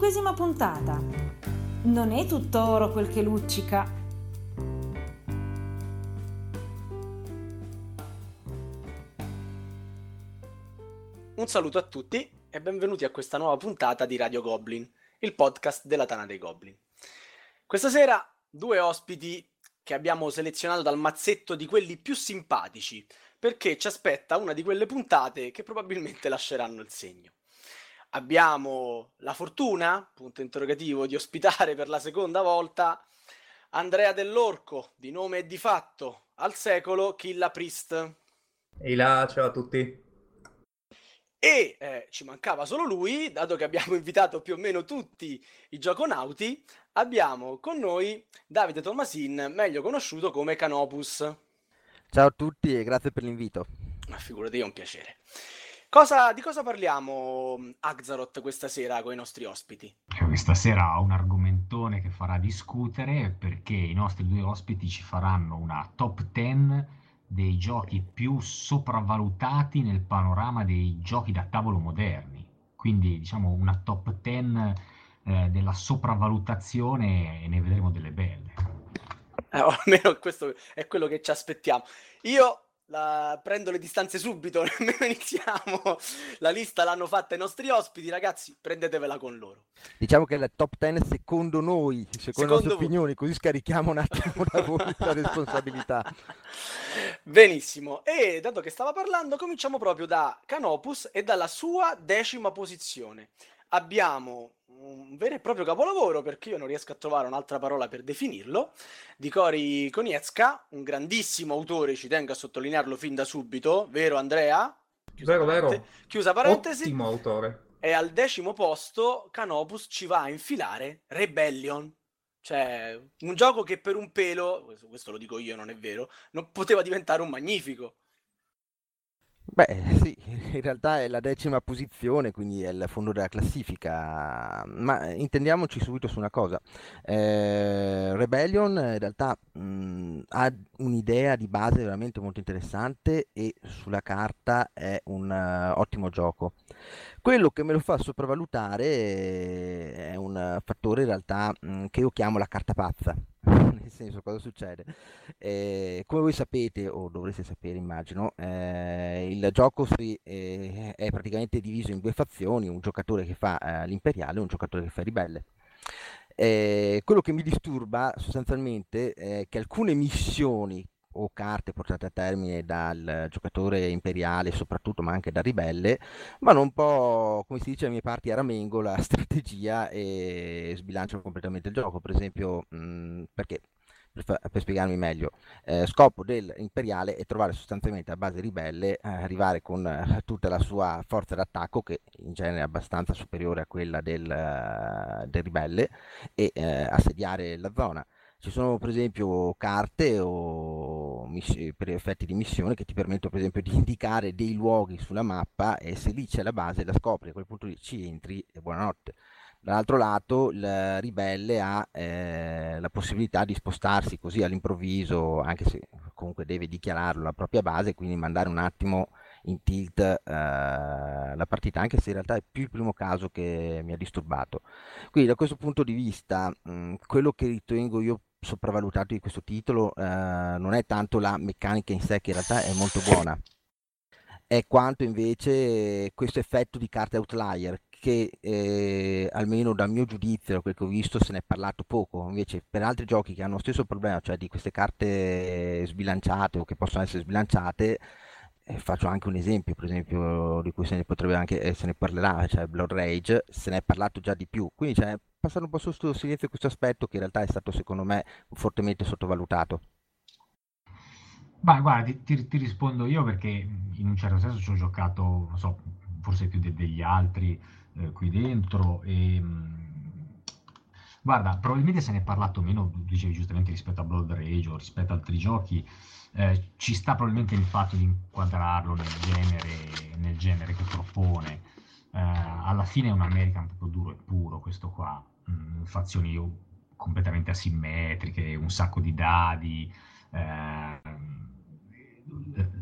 25 puntata. Non è tutto oro quel che luccica. Un saluto a tutti e benvenuti a questa nuova puntata di Radio Goblin, il podcast della Tana dei Goblin. Questa sera due ospiti che abbiamo selezionato dal mazzetto di quelli più simpatici, perché ci aspetta una di quelle puntate che probabilmente lasceranno il segno. Abbiamo la fortuna, punto interrogativo, di ospitare per la seconda volta Andrea Dell'Orco, di nome e di fatto, al secolo Killa Priest. Ehi là, ciao a tutti. E eh, ci mancava solo lui, dato che abbiamo invitato più o meno tutti i gioconauti, abbiamo con noi Davide Tomasin, meglio conosciuto come Canopus. Ciao a tutti e grazie per l'invito. Ma figurati, è un piacere. Cosa, di cosa parliamo, Axaroth, questa sera con i nostri ospiti? Questa sera ho un argomentone che farà discutere perché i nostri due ospiti ci faranno una top 10 dei giochi più sopravvalutati nel panorama dei giochi da tavolo moderni. Quindi diciamo una top 10 eh, della sopravvalutazione e ne vedremo delle belle. Eh, almeno questo è quello che ci aspettiamo. Io la... prendo le distanze subito, nemmeno iniziamo. La lista l'hanno fatta i nostri ospiti, ragazzi, prendetevela con loro. Diciamo che è la top 10 secondo noi, secondo, secondo le nostre voi. opinioni, così scarichiamo un attimo la responsabilità. Benissimo, e dato che stava parlando, cominciamo proprio da Canopus e dalla sua decima posizione. Abbiamo un vero e proprio capolavoro, perché io non riesco a trovare un'altra parola per definirlo, di Cori Konietzka, un grandissimo autore, ci tengo a sottolinearlo fin da subito, vero Andrea? Chiusa vero, parente- vero. Chiusa parentesi. Ottimo autore. E al decimo posto Canopus ci va a infilare Rebellion. Cioè, un gioco che per un pelo, questo, lo dico io, non è vero, non poteva diventare un magnifico. Beh, sì, in realtà è la decima posizione, quindi è il fondo della classifica, ma intendiamoci subito su una cosa. Eh, Rebellion in realtà mh, ha un'idea di base veramente molto interessante e sulla carta è un uh, ottimo gioco. Quello che me lo fa sopravvalutare è un fattore in realtà mh, che io chiamo la carta pazza. Nel senso, cosa succede? Eh, come voi sapete, o dovreste sapere, immagino, eh, il gioco si, eh, è praticamente diviso in due fazioni, un giocatore che fa eh, l'imperiale e un giocatore che fa il ribelle. Eh, quello che mi disturba sostanzialmente è che alcune missioni o carte portate a termine dal giocatore imperiale soprattutto ma anche da ribelle vanno un po' come si dice alle mie parti a ramengo la strategia e sbilanciano completamente il gioco. Per esempio mh, perché? Per, per, spiegarmi meglio eh, scopo dell'imperiale è trovare sostanzialmente a base ribelle eh, arrivare con eh, tutta la sua forza d'attacco che in genere è abbastanza superiore a quella del, del ribelle e eh, assediare la zona ci sono per esempio carte o miss- per effetti di missione che ti permettono per esempio di indicare dei luoghi sulla mappa e se lì c'è la base la scopri, a quel punto lì ci entri e buonanotte. Dall'altro lato il ribelle ha eh, la possibilità di spostarsi così all'improvviso, anche se comunque deve dichiararlo la propria base, quindi mandare un attimo in tilt eh, la partita, anche se in realtà è più il primo caso che mi ha disturbato. Quindi da questo punto di vista, mh, quello che ritengo io sopravvalutato di questo titolo eh, non è tanto la meccanica in sé che in realtà è molto buona è quanto invece questo effetto di carte outlier che eh, almeno dal mio giudizio, da quel che ho visto, se ne è parlato poco. Invece per altri giochi che hanno lo stesso problema, cioè di queste carte sbilanciate o che possono essere sbilanciate, faccio anche un esempio, per esempio, di cui se ne potrebbe anche, eh, se ne parlerà, cioè Blood Rage, se ne è parlato già di più. Quindi cioè, passando un po' sotto silenzio questo aspetto che in realtà è stato secondo me fortemente sottovalutato. Ma guarda, ti, ti, rispondo io perché in un certo senso ci ho giocato, non so, forse più de- degli altri eh, qui dentro. E, mh, guarda, probabilmente se ne è parlato meno, dicevi giustamente, rispetto a Blood Rage o rispetto ad altri giochi. Eh, ci sta probabilmente il fatto di inquadrarlo nel genere, nel genere che propone. Eh, alla fine è un American proprio duro e puro questo qua, mh, fazioni completamente asimmetriche, un sacco di dadi, eh,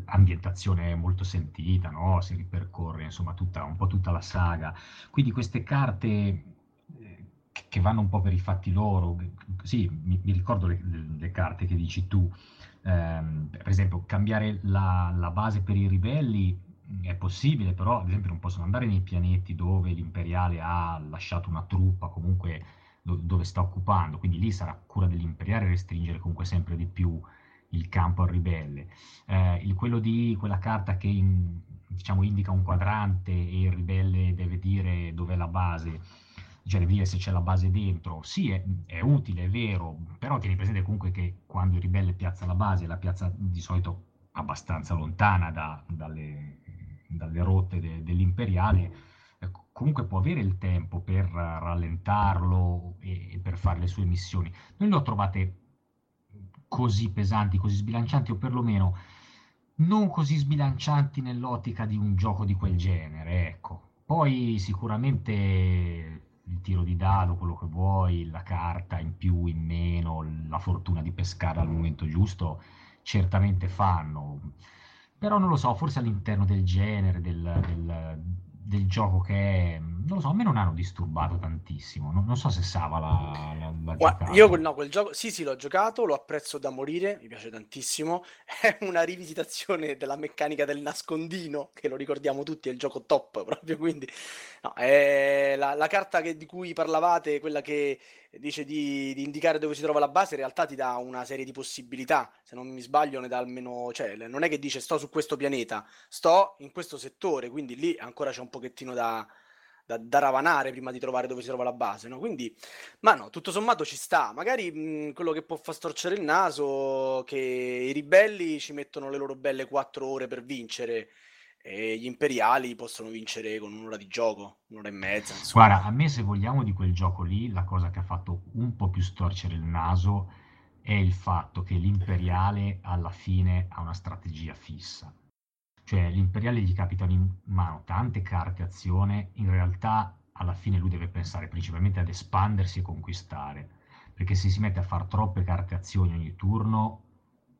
ambientazione molto sentita, no? si ripercorre insomma tutta, un po' tutta la saga. Quindi queste carte che vanno un po' per i fatti loro, sì, mi, mi ricordo le, le, carte che dici tu, ehm, per esempio cambiare la, la base per i ribelli è possibile, però ad esempio non possono andare nei pianeti dove l'imperiale ha lasciato una truppa, comunque dove sta occupando, quindi lì sarà cura dell'imperiale restringere comunque sempre di più il campo al ribelle. Eh, il, quello di quella carta che in, diciamo, indica un quadrante e il ribelle deve dire dov'è la base, cioè se c'è la base dentro, sì, è, è, utile, è vero, però tieni presente comunque che quando il ribelle piazza la base, la piazza di solito abbastanza lontana da, dalle, dalle, rotte de, dell'imperiale, eh, comunque può avere il tempo per rallentarlo e, e per fare le sue missioni. Noi le ho trovate così pesanti, così sbilancianti, o perlomeno non così sbilancianti nell'ottica di un gioco di quel genere, ecco. Poi sicuramente il tiro di dado, quello che vuoi, la carta in più, in meno, la fortuna di pescare al momento giusto, certamente fanno. Però non lo so, forse all'interno del genere, del, del, del gioco che non lo so, a me non hanno disturbato tantissimo. Non, non so se Sava l'ha, l'ha, l'ha giocato. Io no, quel gioco, sì, sì, l'ho giocato, lo apprezzo da morire, mi piace tantissimo. È una rivisitazione della meccanica del nascondino, che lo ricordiamo tutti, è il gioco top proprio. Quindi, no, la, la carta che, di cui parlavate, quella che dice di, di, indicare dove si trova la base, in realtà ti dà una serie di possibilità. Se non mi sbaglio, ne dà almeno, cioè, non è che dice sto su questo pianeta, sto in questo settore, quindi lì ancora c'è un pochettino da, da, da ravanare prima di trovare dove si trova la base. No? Quindi, ma no, tutto sommato ci sta. Magari mh, quello che può far storcere il naso, che i ribelli ci mettono le loro belle quattro ore per vincere e gli imperiali possono vincere con un'ora di gioco, un'ora e mezza. Insomma. Guarda, a me se vogliamo di quel gioco lì, la cosa che ha fatto un po' più storcere il naso è il fatto che l'imperiale alla fine ha una strategia fissa. Cioè l'imperiale gli capitano in mano tante carte azione, in realtà alla fine lui deve pensare principalmente ad espandersi e conquistare, perché se si mette a fare troppe carte azioni ogni turno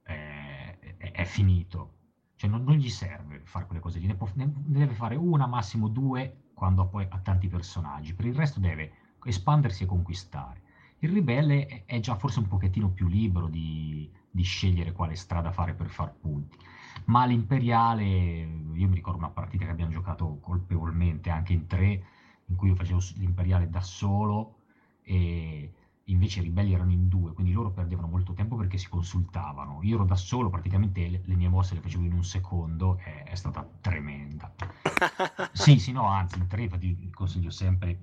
eh, è, è finito cioè non, non, gli serve fare quelle cose lì, ne, può, ne, deve fare una, massimo due, quando poi ha tanti personaggi. Per il resto deve espandersi e conquistare. Il ribelle è, già forse un pochettino più libero di, di, scegliere quale strada fare per far punti. Ma l'imperiale, io mi ricordo una partita che abbiamo giocato colpevolmente anche in tre, in cui io facevo l'imperiale da solo e invece i ribelli erano in due, quindi loro perdevano molto tempo perché si consultavano. Io ero da solo, praticamente le, le mie mosse le facevo in un secondo, è, è stata tremenda. sì, sì, no, anzi, in tre infatti consiglio sempre,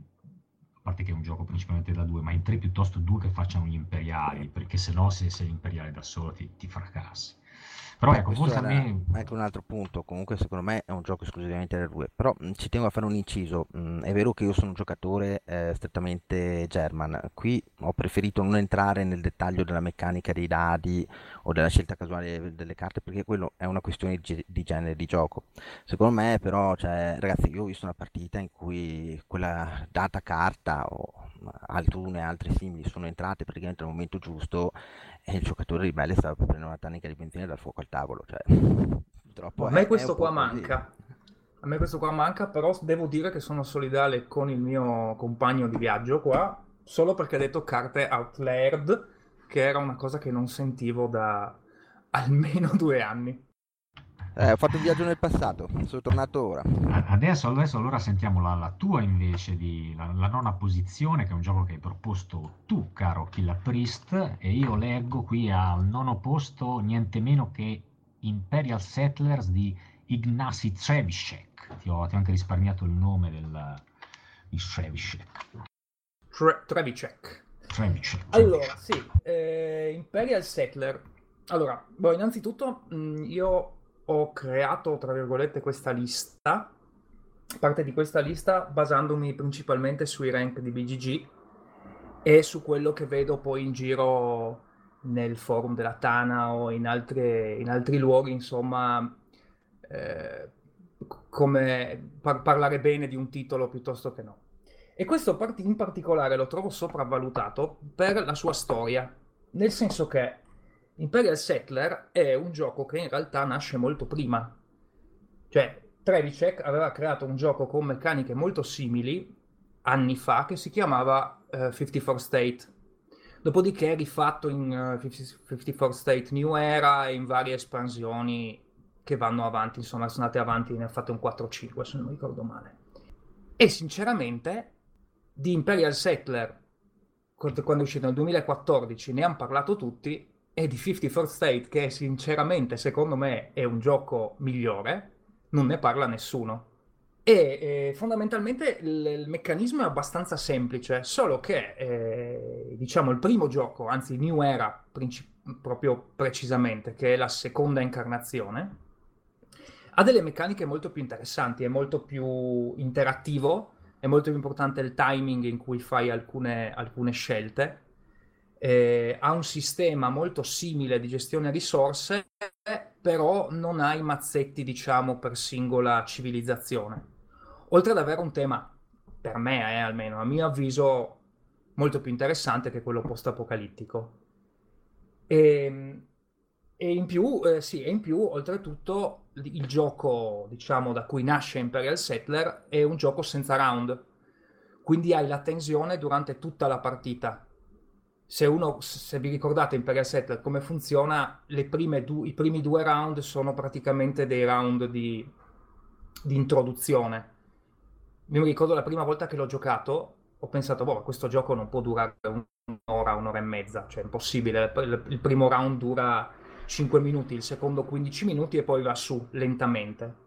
a parte che è un gioco principalmente da due, ma in tre piuttosto due che facciano gli imperiali, perché se no se sei imperiale da solo ti, ti fracassi. Però ecco, forse a me... Ecco un altro punto, comunque secondo me è un gioco esclusivamente da due, però mh, ci tengo a fare un inciso, mh, è vero che io sono un giocatore eh, strettamente German, qui ho preferito non entrare nel dettaglio della meccanica dei dadi o della scelta casuale delle carte perché quello è una questione di, di genere di gioco. Secondo me però, cioè, ragazzi, io ho visto una partita in cui quella data carta o altrune altre simili sono entrate praticamente al momento giusto e il giocatore ribelle stava per prendere una tannica di benzina dal fuoco al tavolo. Cioè, a me è, questo è qua manca. A me questo qua manca, però devo dire che sono solidale con il mio compagno di viaggio qua, solo perché ha detto carte Outlared, che era una cosa che non sentivo da almeno due anni. Eh, ho fatto un viaggio nel passato, sono tornato ora. Adesso, adesso allora sentiamo la, la tua invece, di, la, la, nona posizione, che è un gioco che hai proposto tu, caro Killer Priest, e io leggo qui al nono posto niente meno che Imperial Settlers di Ignacy Trevishek. Ti ho, ti ho anche risparmiato il nome del, di Trevishek. Tre, Trevishek. Trevishek. Allora, sì, eh, Imperial Settler. Allora, boh, innanzitutto mh, mm, io ho creato, tra virgolette, questa lista, parte di questa lista basandomi principalmente sui rank di BGG e su quello che vedo poi in giro nel forum della Tana o in, altre, in altri luoghi, insomma, eh, come par- parlare bene di un titolo piuttosto che no. E questo in particolare lo trovo sopravvalutato per la sua storia, nel senso che Imperial Settler è un gioco che in realtà nasce molto prima. Cioè, Trevicek aveva creato un gioco con meccaniche molto simili anni fa che si chiamava uh, eh, 54 State. Dopodiché rifatto in uh, 54 State New Era e in varie espansioni che vanno avanti, insomma, sono andate avanti, ne ha fatto un 4-5 se non ricordo male. E sinceramente di Imperial Settler, quando è uscito nel 2014, ne hanno parlato tutti, e di 54 State, che sinceramente secondo me è un gioco migliore, non ne parla nessuno. E eh, fondamentalmente il, il, meccanismo è abbastanza semplice, solo che eh, diciamo il primo gioco, anzi New Era princip- proprio precisamente, che è la seconda incarnazione, ha delle meccaniche molto più interessanti, è molto più interattivo, è molto più importante il timing in cui fai alcune, alcune scelte, eh, ha un sistema molto simile di gestione risorse, però non ha i mazzetti, diciamo, per singola civilizzazione. Oltre ad avere un tema, per me eh, almeno, a mio avviso, molto più interessante che quello post-apocalittico. E, ehm, e in più, eh, sì, e in più, oltretutto, il gioco, diciamo, da cui nasce Imperial Settler è un gioco senza round. Quindi hai la tensione durante tutta la partita. Se, uno, se vi ricordate Imperial Settler come funziona, du- i primi due round sono praticamente dei round di, di introduzione. Mi ricordo la prima volta che l'ho giocato, ho pensato, boh, questo gioco non può durare un'ora, un'ora e mezza, cioè è impossibile. Il primo round dura 5 minuti, il secondo 15 minuti e poi va su lentamente.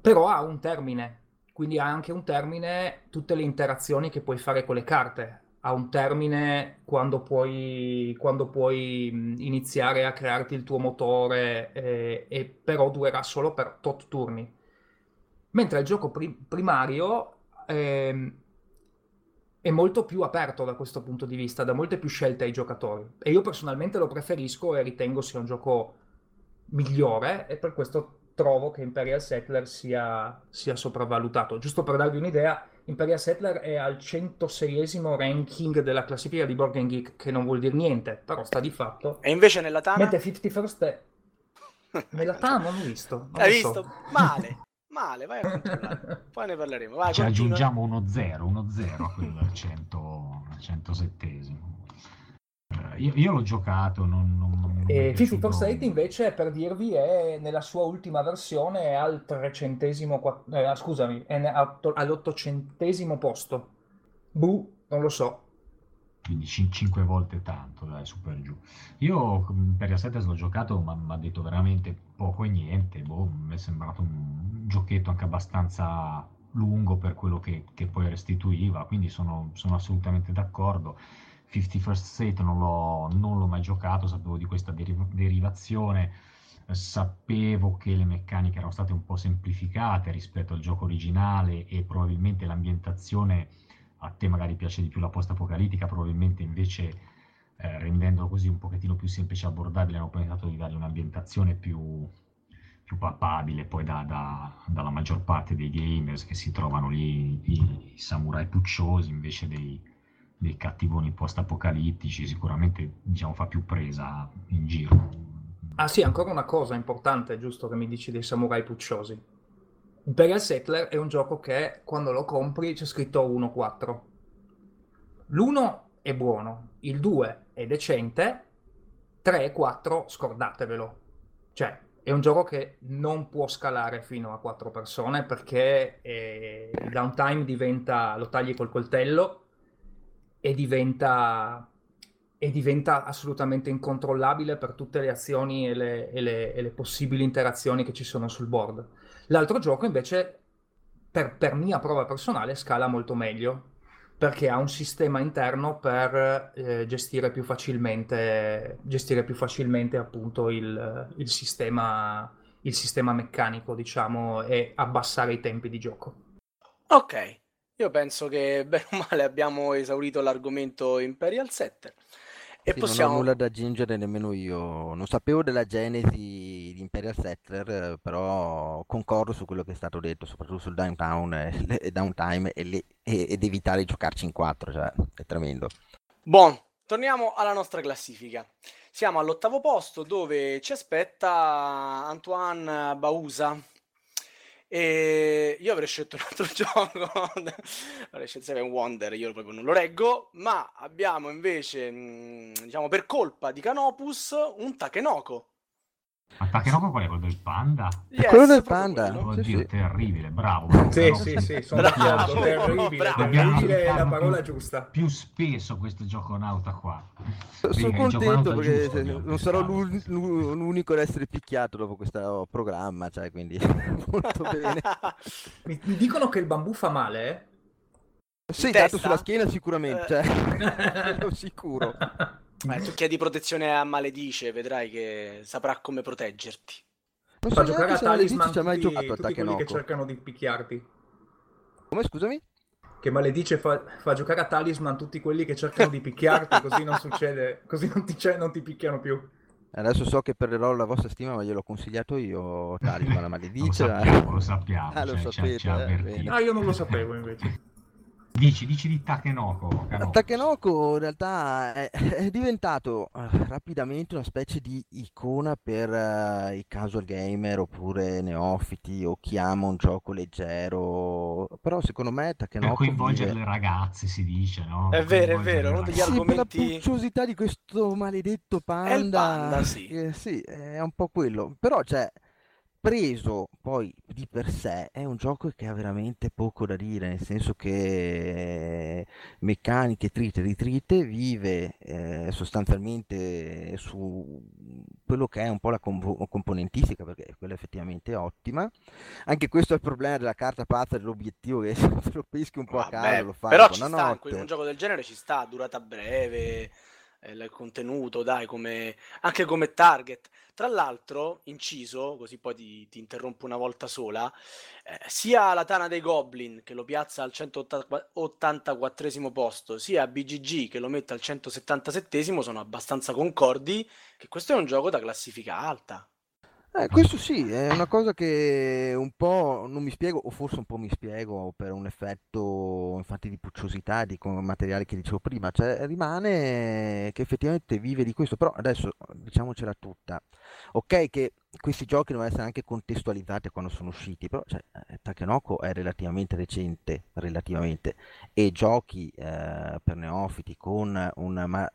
Però ha un termine, quindi ha anche un termine tutte le interazioni che puoi fare con le carte. Ha un termine quando puoi, quando puoi iniziare a crearti il tuo motore, eh, e però durerà solo per tot turni. Mentre il gioco pri- primario eh, è molto più aperto da questo punto di vista, dà molte più scelte ai giocatori. E io personalmente lo preferisco e ritengo sia un gioco migliore e per questo trovo che Imperial Settler sia, sia sopravvalutato. Giusto per darvi un'idea, Imperial Settler è al 106esimo ranking della classifica di Board Game Geek, che non vuol dire niente, però sta di fatto. E invece nella Tana? Mentre 51st è... Nella Tana non l'ho visto. Non Hai visto? So. Male. Male, vai a controllare. Poi ne parleremo. Vai, Ci continua. aggiungiamo uno 0, uno 0 a quello al 107 Uh, io, io, l'ho giocato, non, non, non e Fifi Forstate invece, per dirvi, è nella sua ultima versione al trecentesimo, eh, scusami, è all'ottocentesimo posto. Buh, non lo so quindi 5 volte tanto, dai, su per giù. Io per Assetes l'ho giocato, ma mi ha detto veramente poco e niente, boh, mi è sembrato un giochetto anche abbastanza lungo per quello che, che poi restituiva, quindi sono, sono assolutamente d'accordo. 51st State non l'ho, non l'ho mai giocato, sapevo di questa deriv- derivazione, sapevo che le meccaniche erano state un po' semplificate rispetto al gioco originale e probabilmente l'ambientazione a te magari piace di più la post-apocalittica, probabilmente invece eh, rendendolo così un pochettino più semplice e abbordabile hanno pensato di dargli un'ambientazione più, più palpabile poi da, da, dalla maggior parte dei gamers che si trovano lì i, i samurai pucciosi invece dei, dei cattivoni post-apocalittici, sicuramente diciamo, fa più presa in giro. Ah sì, ancora una cosa importante, giusto che mi dici dei samurai pucciosi Imperial Settler è un gioco che quando lo compri c'è scritto 1-4. L'1 è buono, il 2 è decente, 3 e 4 scordatevelo. Cioè, è un gioco che non può scalare fino a 4 persone perché eh, il downtime diventa, lo tagli col coltello e diventa, e diventa assolutamente incontrollabile per tutte le azioni e le, e le, e le possibili interazioni che ci sono sul board. L'altro gioco invece, per, per mia prova personale, scala molto meglio perché ha un sistema interno per eh, gestire più facilmente, gestire più facilmente appunto il, il, sistema, il sistema meccanico, diciamo, e abbassare i tempi di gioco. Ok, io penso che bene o male abbiamo esaurito l'argomento Imperial Setter. E sì, possiamo... Non ho nulla da aggiungere nemmeno io. Non sapevo della genesi di Imperial Settler, però concordo su quello che è stato detto, soprattutto sul downtown e, downtime e le, e, ed evitare di giocarci in quattro, cioè è tremendo. Buon, torniamo alla nostra classifica. Siamo all'ottavo posto dove ci aspetta Antoine Bausa. E io avrei scelto un altro gioco, avrei scelto Seven Wonder, io proprio non lo reggo, ma abbiamo invece, mm, diciamo per colpa di Canopus, un Takenoko. Ma Takenoko qual è quello del panda? Yes, quello del panda. quello. Oddio, sì, sì. terribile, bravo. Sì, Però sì, sì, sono Bravo, d'accordo, terribile, bravo. terribile è la parola più- giusta. Più spesso questo gioconauta qua. Sono contento perché giusto non sarò l'un- l'u- l'unico ad essere picchiato dopo questo programma, cioè, quindi molto bene. Mi, mi dicono che il bambù fa male, eh? Sì, tanto sulla schiena sicuramente, Eh. cioè, quello sicuro. Eh, tu chiedi protezione a Maledice, vedrai che saprà come proteggerti. Non Fa so giocare a talisman ci ha mai tutti, giocato a tutti quelli che cercano di picchiarti. Come, scusami? Che maledice fa, fa giocare a talisman tutti quelli che cercano di picchiarti, così non succede, così non ti, non ti picchiano più. Adesso so che perderò la vostra stima, ma gliel'ho consigliato io, Talisman, la Lo maledice. sappiamo, lo sappiamo. Ah, lo cioè, ci sapete, ci ha eh, bene. Ah, io non lo sapevo invece. Dici, dici di Takenoko. Canopus. Takenoko in realtà è, è diventato eh, rapidamente una specie di icona per eh, i casual gamer oppure neofiti o chi ama un gioco leggero. Però secondo me Per Takenoko coinvolgere vive... le ragazze si dice, no? È Per vero, è vero, uno degli ragazze. Sì, per la argomenti- pucciosità di questo maledetto È il panda, sì. eh, sì, è un po' quello. Però, cioè, preso poi di per sé, è un gioco che ha veramente poco da dire, nel senso che meccaniche trite e ritrite, vive eh, sostanzialmente su quello che è un po' la compo- componentistica, perché quella è effettivamente ottima. Anche questo è il problema della carta pazza dell'obiettivo, che se lo peschi un po' a Vabbè, caso lo fai però ci sta, un gioco del genere ci sta, durata breve, eh, il contenuto, dai, come, anche come target. Tra l'altro, inciso, così poi ti, ti interrompo una volta sola, eh, sia la Tana dei Goblin che lo piazza al 184 posto, sia BGG che lo mette al 177 sono abbastanza concordi che questo è un gioco da classifica alta. Eh, questo sì, è una cosa che un po' non mi spiego, o forse un po' mi spiego per un effetto infatti di pucciosità di come materiali che dicevo prima, cioè rimane che effettivamente vive di questo, però adesso diciamocela tutta, ok che questi giochi devono essere anche contestualizzati quando sono usciti, però cioè, eh, Takenoko è relativamente recente, relativamente, e giochi eh, per neofiti con un ma-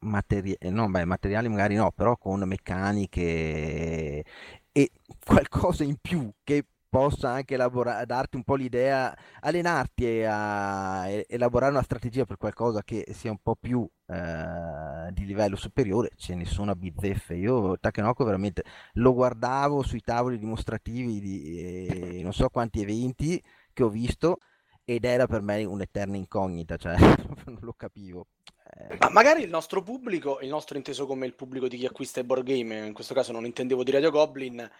materi- no, beh, materiali magari no, però con meccaniche e qualcosa in più che possa anche elabora- darti un po' l'idea, allenarti a e- elaborare una strategia per qualcosa che sia un po' più eh, di livello superiore, ce ne sono a bizzeffe. Io Takenoko veramente lo guardavo sui tavoli dimostrativi di eh, non so quanti eventi che ho visto ed era per me un'eterna incognita, cioè non lo capivo. Eh, Ma magari il nostro pubblico, il nostro inteso come il pubblico di chi acquista i board game, in questo caso non intendevo di Radio Goblin,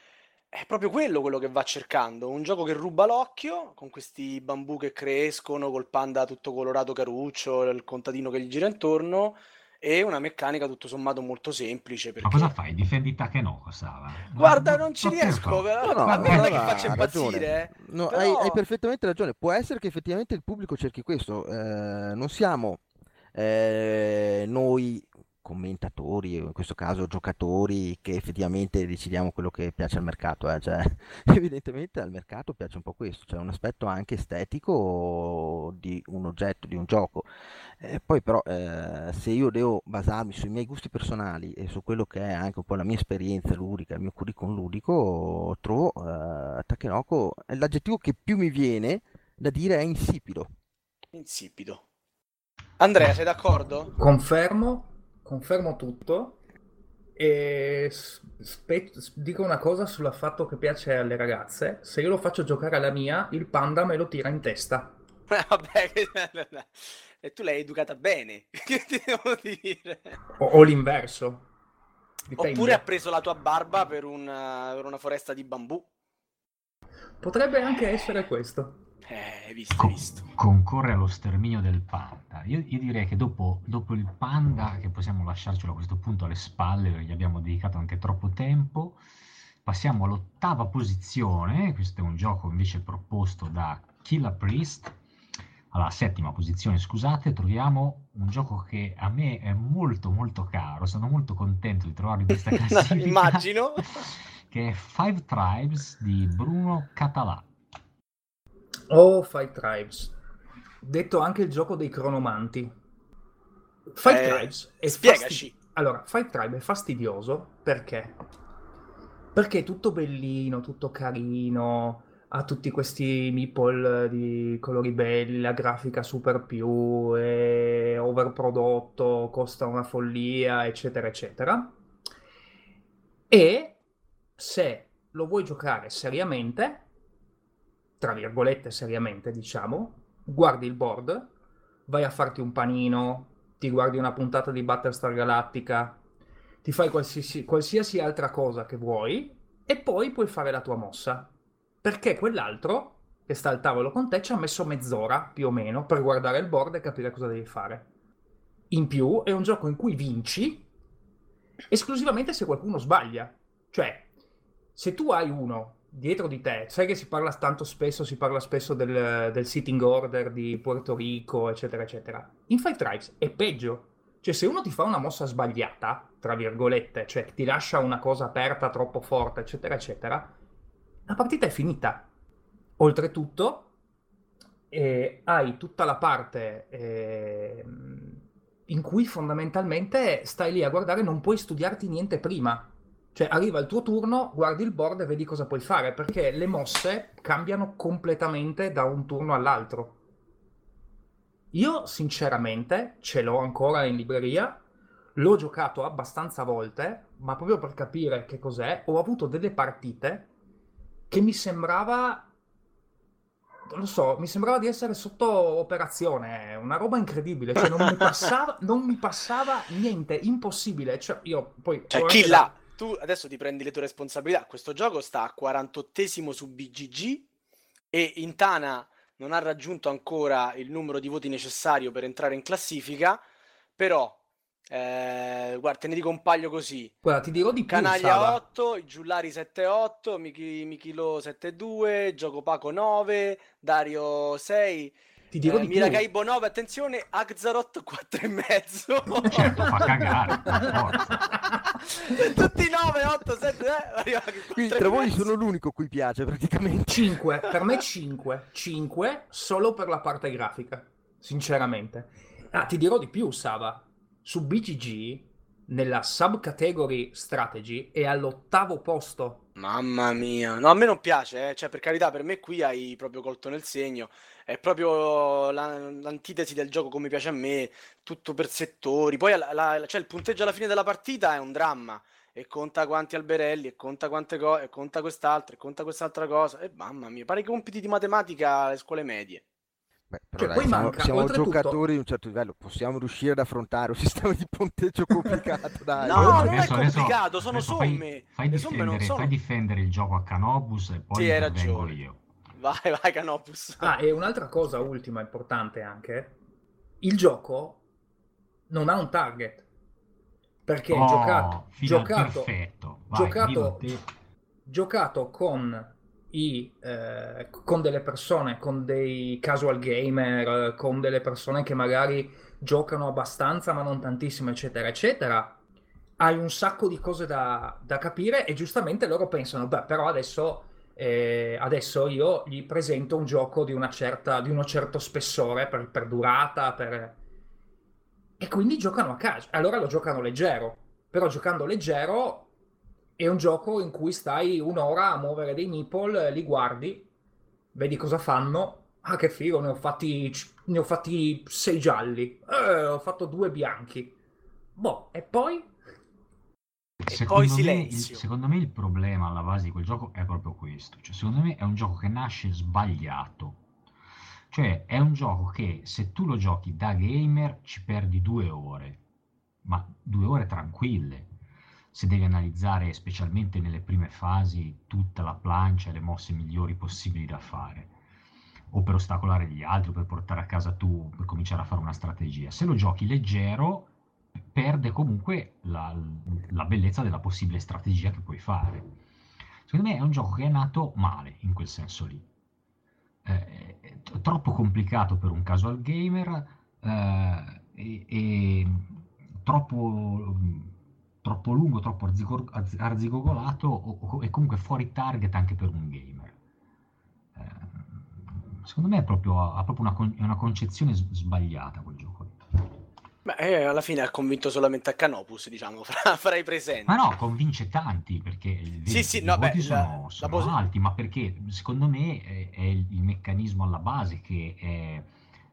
è proprio quello quello che va cercando, un gioco che ruba l'occhio, con questi bambù che crescono, col panda tutto colorato caruccio, il contadino che gli gira intorno, e una meccanica tutto sommato molto semplice, Ma cosa perché... fai? Difendi Takenoko, Sava? Guarda, non ci riesco, però- No, no, a me non è che ha impazzire, eh. No, Però- hai, hai perfettamente ragione. Può essere che effettivamente il pubblico cerchi questo. eh, non siamo eh, noi commentatori, in questo caso giocatori, che effettivamente decidiamo quello che piace al mercato. eh, Cioè, evidentemente al mercato piace un po' questo, cioè un aspetto anche estetico di un oggetto, di un gioco. Eh, poi però eh, se io devo basarmi sui miei gusti personali e su quello che è anche un po' la mia esperienza ludica, il mio curriculum ludico, trovo eh, Takenoko, l'aggettivo che più mi viene da dire è insipido. Insipido. Andrea, sei d'accordo? Confermo, confermo tutto e spe- dico una cosa sul fatto che piace alle ragazze. Se io lo faccio giocare alla mia, il panda me lo tira in testa. Vabbè, e tu l'hai educata bene, che ti devo dire? O, o l'inverso. Dipende. Oppure ha preso la tua barba per, un, eh, per una foresta di bambù. Potrebbe anche essere questo. Eh, visto, hai Co- visto. concorre allo sterminio del panda. Io, io direi che dopo, dopo il panda, che possiamo lasciarcelo a questo punto alle spalle, perché gli abbiamo dedicato anche troppo tempo, passiamo all'ottava posizione. Questo è un gioco invece proposto da Killer Priest. Alla settima posizione, scusate, troviamo un gioco che a me è molto molto caro, sono molto contento di trovarlo in questa classifica. Immagino. Che è Five Tribes di Bruno Català. Oh, Five Tribes. Detto anche il gioco dei cronomanti. Five Eh, Tribes è spiegaci. fasti- Allora, Five Tribes è fastidioso perché? Perché è tutto bellino, tutto carino, ha tutti questi meeple di colori belli, la grafica super più, è overprodotto, costa una follia, eccetera, eccetera. E se lo vuoi giocare seriamente, tra virgolette seriamente, diciamo, guardi il board, vai a farti un panino, ti guardi una puntata di Battlestar Galactica, ti fai qualsiasi, qualsiasi altra cosa che vuoi e poi puoi fare la tua mossa. Perché quell'altro che sta al tavolo con te ci ha messo mezz'ora più o meno per guardare il board e capire cosa devi fare. In più è un gioco in cui vinci esclusivamente se qualcuno sbaglia. Cioè, se tu hai uno dietro di te, sai che si parla tanto spesso, si parla spesso del, del sitting order di Puerto Rico, eccetera, eccetera. In Five Tribes è peggio. Cioè, se uno ti fa una mossa sbagliata, tra virgolette, cioè ti lascia una cosa aperta troppo forte, eccetera, eccetera, la partita è finita. Oltretutto, eh, hai tutta la parte eh, in cui fondamentalmente stai lì a guardare, non puoi studiarti niente prima. Cioè, arriva il tuo turno, guardi il board e vedi cosa puoi fare, perché le mosse cambiano completamente da un turno all'altro. Io, sinceramente, ce l'ho ancora in libreria, l'ho giocato abbastanza volte, ma proprio per capire che cos'è, ho avuto delle partite che mi sembrava non lo so, mi sembrava di essere sotto operazione, una roba incredibile, cioè non mi passava, non mi passava niente, impossibile. Cioè, io poi Cioè, chi la- Tu adesso ti prendi le tue responsabilità. Questo gioco sta a 48esimo su BGG e Intana non ha raggiunto ancora il numero di voti necessario per entrare in classifica, però, eh, guarda, te ne dico un paio così. Guarda, ti dirò di più, Canaglia Sava. 8, i Giullari 7-8, Michi, Michilo 7-2, Gioco Paco 9, Dario 6, Ti dirò eh, di più. Miracaibo 9, attenzione, Axarot 4,5. Certo, fa cagare. Tutti 9, 8, 7, eh, Quindi 4,5. tra voi sono l'unico a cui piace praticamente. 5, per me 5, 5 solo per la parte grafica, sinceramente. Ah, ti dirò di più, Sava. Su BGG, nella subcategory strategy, è all'ottavo posto. Mamma mia, no, a me non piace, eh. Cioè, per carità, per me qui hai proprio colto nel segno. È proprio la- l'antitesi del gioco come piace a me, tutto per settori. Poi la- la- cioè, il punteggio alla fine della partita è un dramma. E conta quanti alberelli, e conta quante cose, e conta quest'altro, e conta quest'altra cosa. E mamma mia, pare i compiti di matematica alle scuole medie. Beh, però Cioè, dai, poi siamo, manca, siamo giocatori di un certo livello, possiamo riuscire ad affrontare un sistema di punteggio complicato, dai. No, non è adesso- adesso- complicato, sono adesso fai- somme. Fai, non difendere, sono- fai difendere il gioco a Canobus e poi Sì, hai ragione. io. Vai, vai, Canopus. Ah, e un'altra cosa ultima importante anche, il gioco non ha un target. Perché Oh, giocato, giocato, perfetto. Vai, giocato- giocato con, i, eh, con delle persone, con dei casual gamer, con delle persone che magari giocano abbastanza ma non tantissimo, eccetera, eccetera, hai un sacco di cose da, da capire e giustamente loro pensano, beh, però adesso, eh, adesso io gli presento un gioco di, una certa, di uno certo spessore per, per durata, per... e quindi giocano a caso. Allora lo giocano leggero, però giocando leggero è un gioco in cui stai un'ora a muovere dei meeple, li guardi, vedi cosa fanno. Ah, che figo, ne ho fatti, ne ho fatti sei gialli, Eh, ho fatto due bianchi. Boh, e poi? poi Secondo me, il, silenzio. secondo me il problema alla base di quel gioco è proprio questo. Cioè, secondo me è un gioco che nasce sbagliato. Cioè, è un gioco che se tu lo giochi da gamer ci perdi due ore, ma due ore tranquille. Se devi analizzare, specialmente nelle prime fasi, tutta la plancia e le mosse migliori possibili da fare, o per ostacolare gli altri, o per portare a casa tu, per cominciare a fare una strategia. Se lo giochi leggero, perde comunque la, la bellezza della possibile strategia che puoi fare. Secondo me è un gioco che è nato male in quel senso lì. Eh, troppo complicato per un casual gamer, eh, e, e troppo, troppo, lungo, troppo arzigogolato o, o, e comunque fuori target anche per un gamer. Eh, secondo me è proprio, ha proprio una, una concezione sbagliata quel gioco. Beh, eh, alla fine ha convinto solamente a Canopus, diciamo, fra, fra, i presenti. Ma no, convince tanti perché sì, sì, no, beh, sono, la, sono la alti, ma perché secondo me è, è, il meccanismo alla base che è,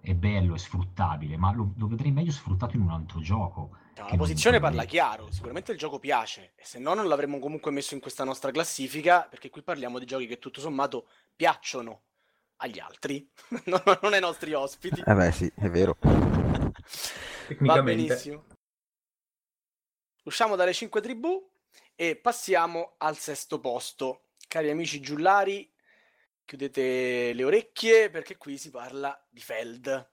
è bello e sfruttabile, ma lo, lo, vedrei meglio sfruttato in un altro gioco. No, la posizione parla chiaro, sicuramente il gioco piace, e se no non l'avremmo comunque messo in questa nostra classifica, perché qui parliamo di giochi che tutto sommato piacciono agli altri, non, non ai nostri ospiti. Eh beh sì, è vero. Va benissimo. Usciamo dalle 5 tribù e passiamo al sesto posto. Cari amici giullari, chiudete le orecchie perché qui si parla di Feld.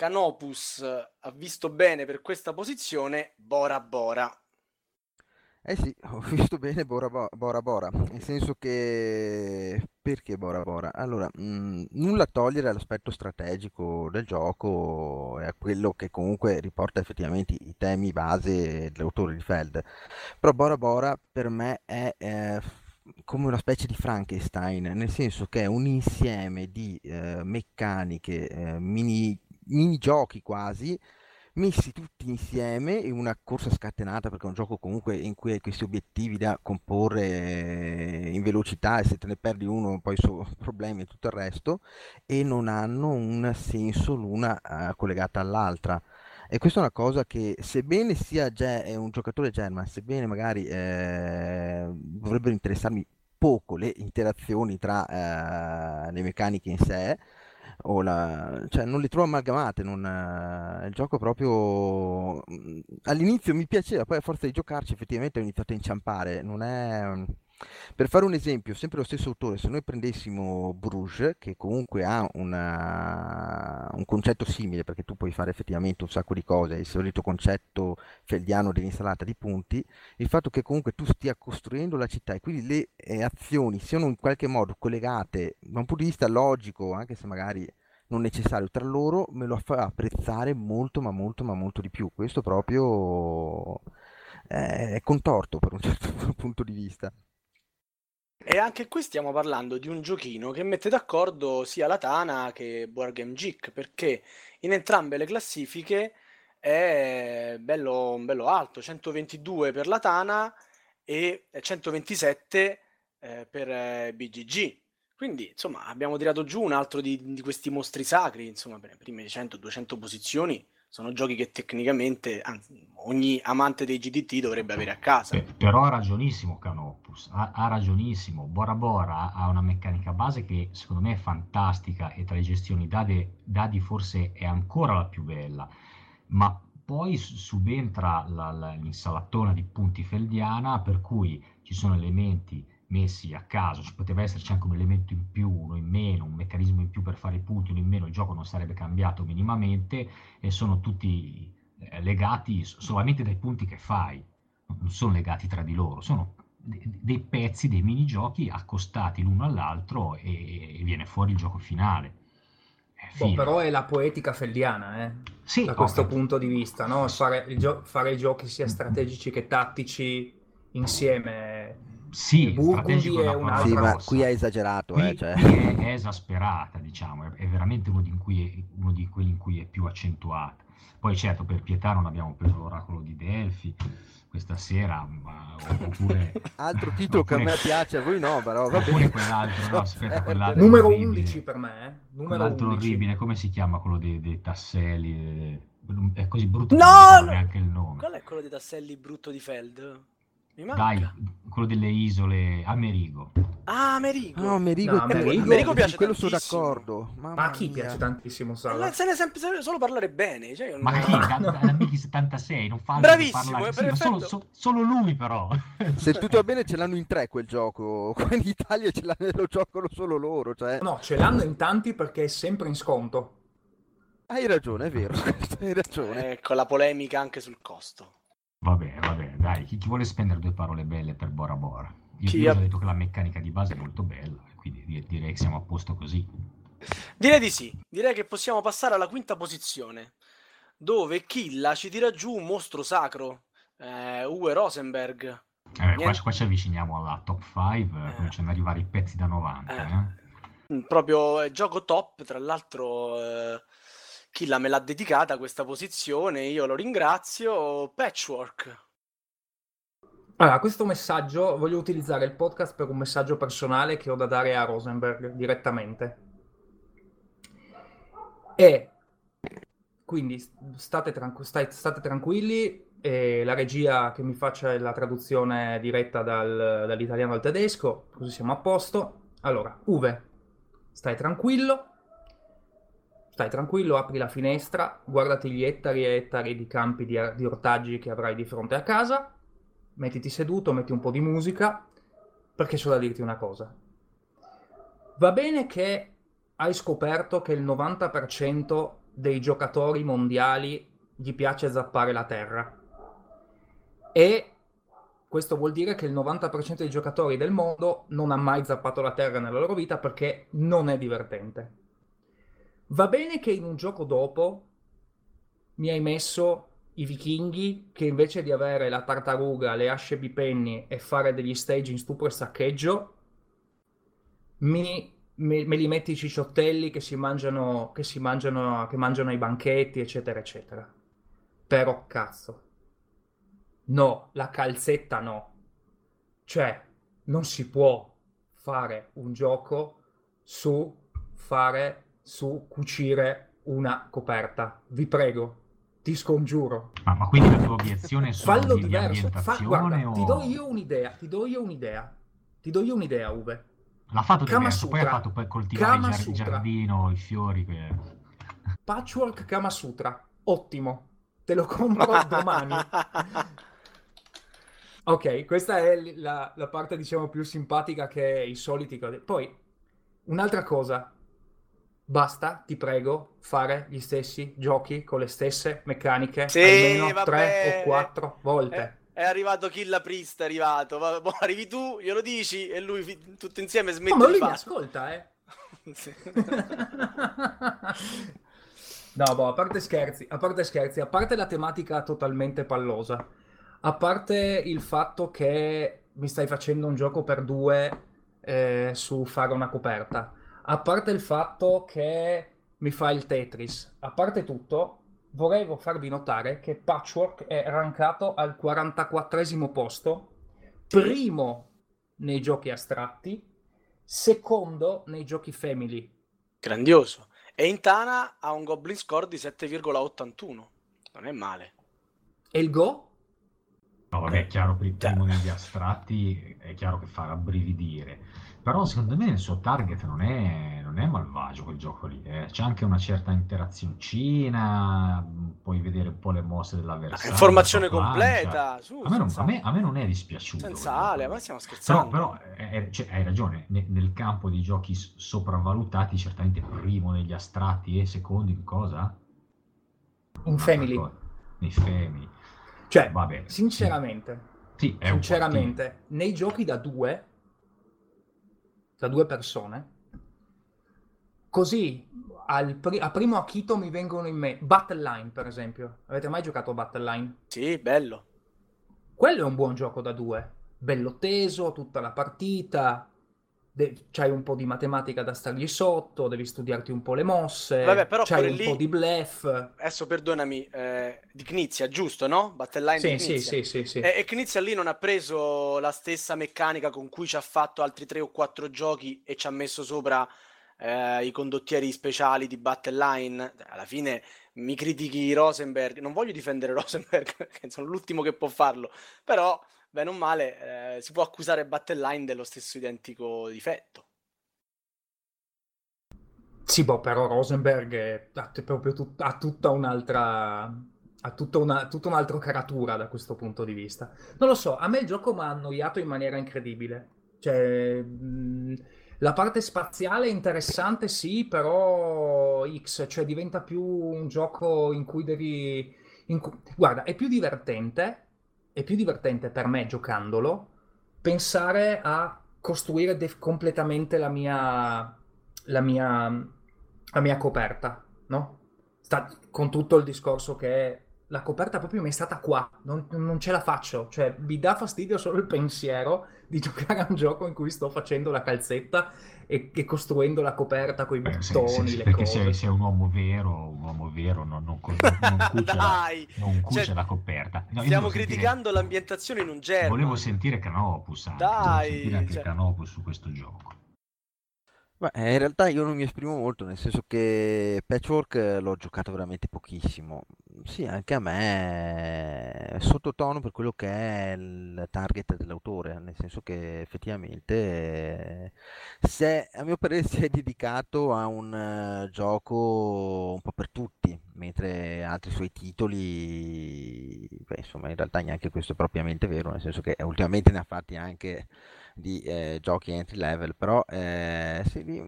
Canopus ha visto bene per questa posizione Bora Bora. Eh sì, ho visto bene Bora Bora, Bora, nel senso che perché Bora Bora? Allora, mh, nulla togliere all'aspetto strategico del gioco e a quello che comunque riporta effettivamente i temi base dell'autore di Feld, però Bora Bora per me è eh, come una specie di Frankenstein, nel senso che è un insieme di eh, meccaniche, eh, mini, mini giochi quasi, messi tutti insieme in una corsa scatenata, perché è un gioco comunque in cui hai questi obiettivi da comporre eh, in velocità e se te ne perdi uno poi sono problemi e tutto il resto, e non hanno un senso l'una uh, collegata all'altra. E questa è una cosa che, sebbene sia Ge- un giocatore German, sebbene magari eh, dovrebbero interessarmi poco le interazioni tra eh, le meccaniche in sé, o la, cioè non le trovo amalgamate, non, eh, il gioco proprio mm, all'inizio mi piaceva, poi a forza di giocarci effettivamente ho iniziato a inciampare, non è... Per fare un esempio, sempre lo stesso autore, se noi prendessimo Bruges, che comunque ha una, un concetto simile, perché tu puoi fare effettivamente un sacco di cose, il solito concetto feldiano dell'insalata di punti, il fatto che comunque tu stia costruendo la città e quindi le eh, azioni siano in qualche modo collegate da un punto di vista logico, anche se magari non necessario tra loro, me lo fa apprezzare molto, ma molto, ma molto di più. Questo proprio eh, è contorto per un certo punto di vista. E anche qui stiamo parlando di un giochino che mette d'accordo sia la Tana che Board Game Geek, perché in entrambe le classifiche è bello, bello alto, 122 per la Tana e 127 eh, per eh, BGG. Quindi, insomma, abbiamo tirato giù un altro di, di questi mostri sacri, insomma, per le prime 100-200 posizioni sono giochi che tecnicamente anzi, ogni amante dei GDT dovrebbe avere a casa. Eh, però ha ragionissimo Canopus, ha, ha, ragionissimo. Bora Bora ha una meccanica base che secondo me è fantastica e tra le gestioni dadi, dadi forse è ancora la più bella, ma poi subentra la, la, l'insalatona di punti feldiana per cui ci sono elementi messi a caso, ci poteva esserci anche un elemento in più, uno in meno, un meccanismo in più per fare i punti, uno in meno, il gioco non sarebbe cambiato minimamente e sono tutti eh, legati solamente dai punti che fai, non sono legati tra di loro, sono dei pezzi, dei minigiochi accostati l'uno all'altro e, viene fuori il gioco finale. Boh, però è la poetica feldiana, eh? sì, da questo okay. punto di vista, no? fare, gio- fare giochi sia strategici che tattici insieme sì, Burgundy è un'altra sì, ma qui è esagerato. Qui, eh, cioè. qui è, è, esasperata, diciamo, è, è veramente uno di, è, uno di, quelli in cui è più accentuata. Poi certo, per pietà non abbiamo preso l'oracolo di Delfi questa sera, ma, oppure... Altro titolo oppure, che a me piace, a voi no, però... Oppure quell'altro, no, aspetta, quell'altro Numero orribile. 11 per me, eh? Numero quell'altro 11. orribile, come si chiama quello dei, dei tasselli? È così brutto no! che non neanche il nome. Qual è quello dei tasselli brutto di Feld? Dai, quello delle isole, Amerigo. Ah, Amerigo. No, Amerigo, no, Amerigo, Amerigo piace quello sono d'accordo. Mamma Ma a chi mia. piace tantissimo Sala? Se ne sempre solo parlare bene. Cioè Ma chi? Da, da, 76, non fa Bravissimo, parlare. Sì, solo, so, solo, lui però. Se tutto va bene ce l'hanno in tre quel gioco. Qua in Italia ce lo giocano solo loro. Cioè... No, ce l'hanno in tanti perché è sempre in sconto. Hai ragione, è vero. Hai ragione. Ecco la polemica anche sul costo. Vabbè, vabbè, dai, chi, chi, vuole spendere due parole belle per Bora Bora? Io, io ho detto che la meccanica di base è molto bella, quindi direi che siamo a posto così. Direi di sì, direi che possiamo passare alla quinta posizione, dove Killa ci tira giù un mostro sacro, eh, Uwe Rosenberg. Eh, qua, qua, ci avviciniamo alla top 5, Eh. cominciano ad arrivare i pezzi da 90. Eh. eh. Mm, Proprio eh, gioco top, tra l'altro eh, Killa me l'ha dedicata questa posizione, io lo ringrazio. Patchwork. Allora, questo messaggio, voglio utilizzare il podcast per un messaggio personale che ho da dare a Rosenberg direttamente. E quindi state, tranqu- stai- state tranquilli, la regia che mi faccia la traduzione diretta dal- dall'italiano al tedesco, così siamo a posto. Allora, Uwe, stai tranquillo, stai tranquillo, apri la finestra, guardati gli ettari e ettari di campi di, di ortaggi che avrai di fronte a casa mettiti seduto, metti un po' di musica, perché c'ho da dirti una cosa. Va bene che hai scoperto che il 90% dei giocatori mondiali gli piace zappare la terra. E questo vuol dire che il 90% dei giocatori del mondo non ha mai zappato la terra nella loro vita perché non è divertente. Va bene che in un gioco dopo mi hai messo i vichinghi che invece di avere la tartaruga, le asce bipenni e fare degli stage in stupro e saccheggio, mi, me, me li metti i cicciottelli che si mangiano, che si mangiano, che mangiano ai banchetti, eccetera, eccetera. Però cazzo. No, la calzetta no. Cioè, non si può fare un gioco su fare, su cucire una coperta. Vi prego, ti scongiuro. Ma, ma quindi la tua obiezione è solo Fallo di, di diverso. Fa- guarda, o... ti do io un'idea, ti do io un'idea. Ti do io un'idea, Uwe. L'ha fatto Kama diverso, poi ha fatto per coltivare il Kama il Sutra. giardino, i fiori. che- Patchwork Kama Sutra. Ottimo. Te lo compro domani. Ok, questa è la, la parte, diciamo, più simpatica che i soliti. cose. Poi, un'altra cosa. Basta, ti prego, fare gli stessi giochi con le stesse meccaniche Sì, almeno va tre o quattro volte. È arrivato Killa Priest, è arrivato. Va- boh, arrivi tu, glielo dici e lui tutto insieme smette No, ma di lui mi farlo. ascolta, eh. No, boh, a parte scherzi, a parte scherzi, a parte la tematica totalmente pallosa, a parte il fatto che mi stai facendo un gioco per due eh, su fare una coperta, a parte il fatto che mi fa il Tetris, a parte tutto, vorrei farvi notare che Patchwork è rankato al 44esimo posto, primo nei giochi astratti, secondo nei giochi family. Grandioso. E Intana ha un Goblin Score di 7,81. Non è male. E il Go? No, vabbè, è chiaro, per il primo negli astratti è chiaro che fa rabbrividire. Però secondo me il suo target non è, non è malvagio quel gioco lì. eh. C'è anche una certa interazioncina, puoi vedere un po' le mosse dell'avversario. Informazione plancia. completa. Su, A me, non, a me- a me non è dispiaciuto. senza ale, ma stiamo Però, scherzando. però eh, eh, cioè, hai ragione, ne- nel campo di giochi sopravvalutati, certamente primo negli astratti e secondo in cosa? In family. Nei family. Cioè, Va bene. sinceramente, Sì, è un po' sinceramente, nei giochi da due, da due persone, così al pri- a primo acchito mi vengono in mente Battle Line, per esempio. Avete mai giocato a Battle Line? Sì, bello. Quello è un buon gioco da due, bello teso, tutta la partita, de- c'hai un po' di matematica da stargli sotto, devi studiarti un po' le mosse, Vabbè, però c'hai un lì- po' di bluff. Adesso perdonami, eh, di Knizia, giusto, no? Battle Line Sì, di sì, Knizia. sì, sì, sì. E, e Knizia lì non ha preso la stessa meccanica con cui ci ha fatto altri tre o quattro giochi e ci ha messo sopra eh, i condottieri speciali di Battle Line. Alla fine mi critichi Rosenberg, non voglio difendere Rosenberg, perché sono l'ultimo che può farlo, però bene o male eh, si può accusare Battle Line dello stesso identico difetto. Sì, boh, però Rosenberg è- ha proprio tut- ha tutta un'altra, ha tutta una, tutta un'altra caratura da questo punto di vista. Non lo so, a me il gioco mi ha annoiato in maniera incredibile. Cioè, mh, la parte spaziale è interessante, sì, però X, cioè diventa più un gioco in cui devi... in cui- Guarda, è più divertente, è più divertente per me giocandolo pensare a costruire def- completamente la mia, la mia, la mia coperta, no? sta con tutto il discorso che la coperta proprio mi è stata qua, non, non, ce la faccio, cioè mi dà fastidio solo il pensiero di giocare a un gioco in cui sto facendo la calzetta e, e costruendo la coperta con i bottoni, se, se, le perché cose. Sei, sei un uomo vero, un uomo vero non, non, non, non cuce, la, non cuce cioè, la coperta. No, stiamo criticando sentire, l'ambientazione in un gergo. Volevo sentire Canopus, anche. Dai, volevo sentire anche cioè... Canopus su questo gioco. Beh, in realtà io non mi esprimo molto, nel senso che Patchwork l'ho giocato veramente pochissimo. Sì, anche a me è sottotono per quello che è il target dell'autore, nel senso che effettivamente se, a mio parere si è dedicato a un uh, gioco un po' per tutti, mentre altri suoi titoli, beh, insomma, in realtà neanche questo è propriamente vero, nel senso che ultimamente ne ha fatti anche di eh, giochi entry level, però eh, sì,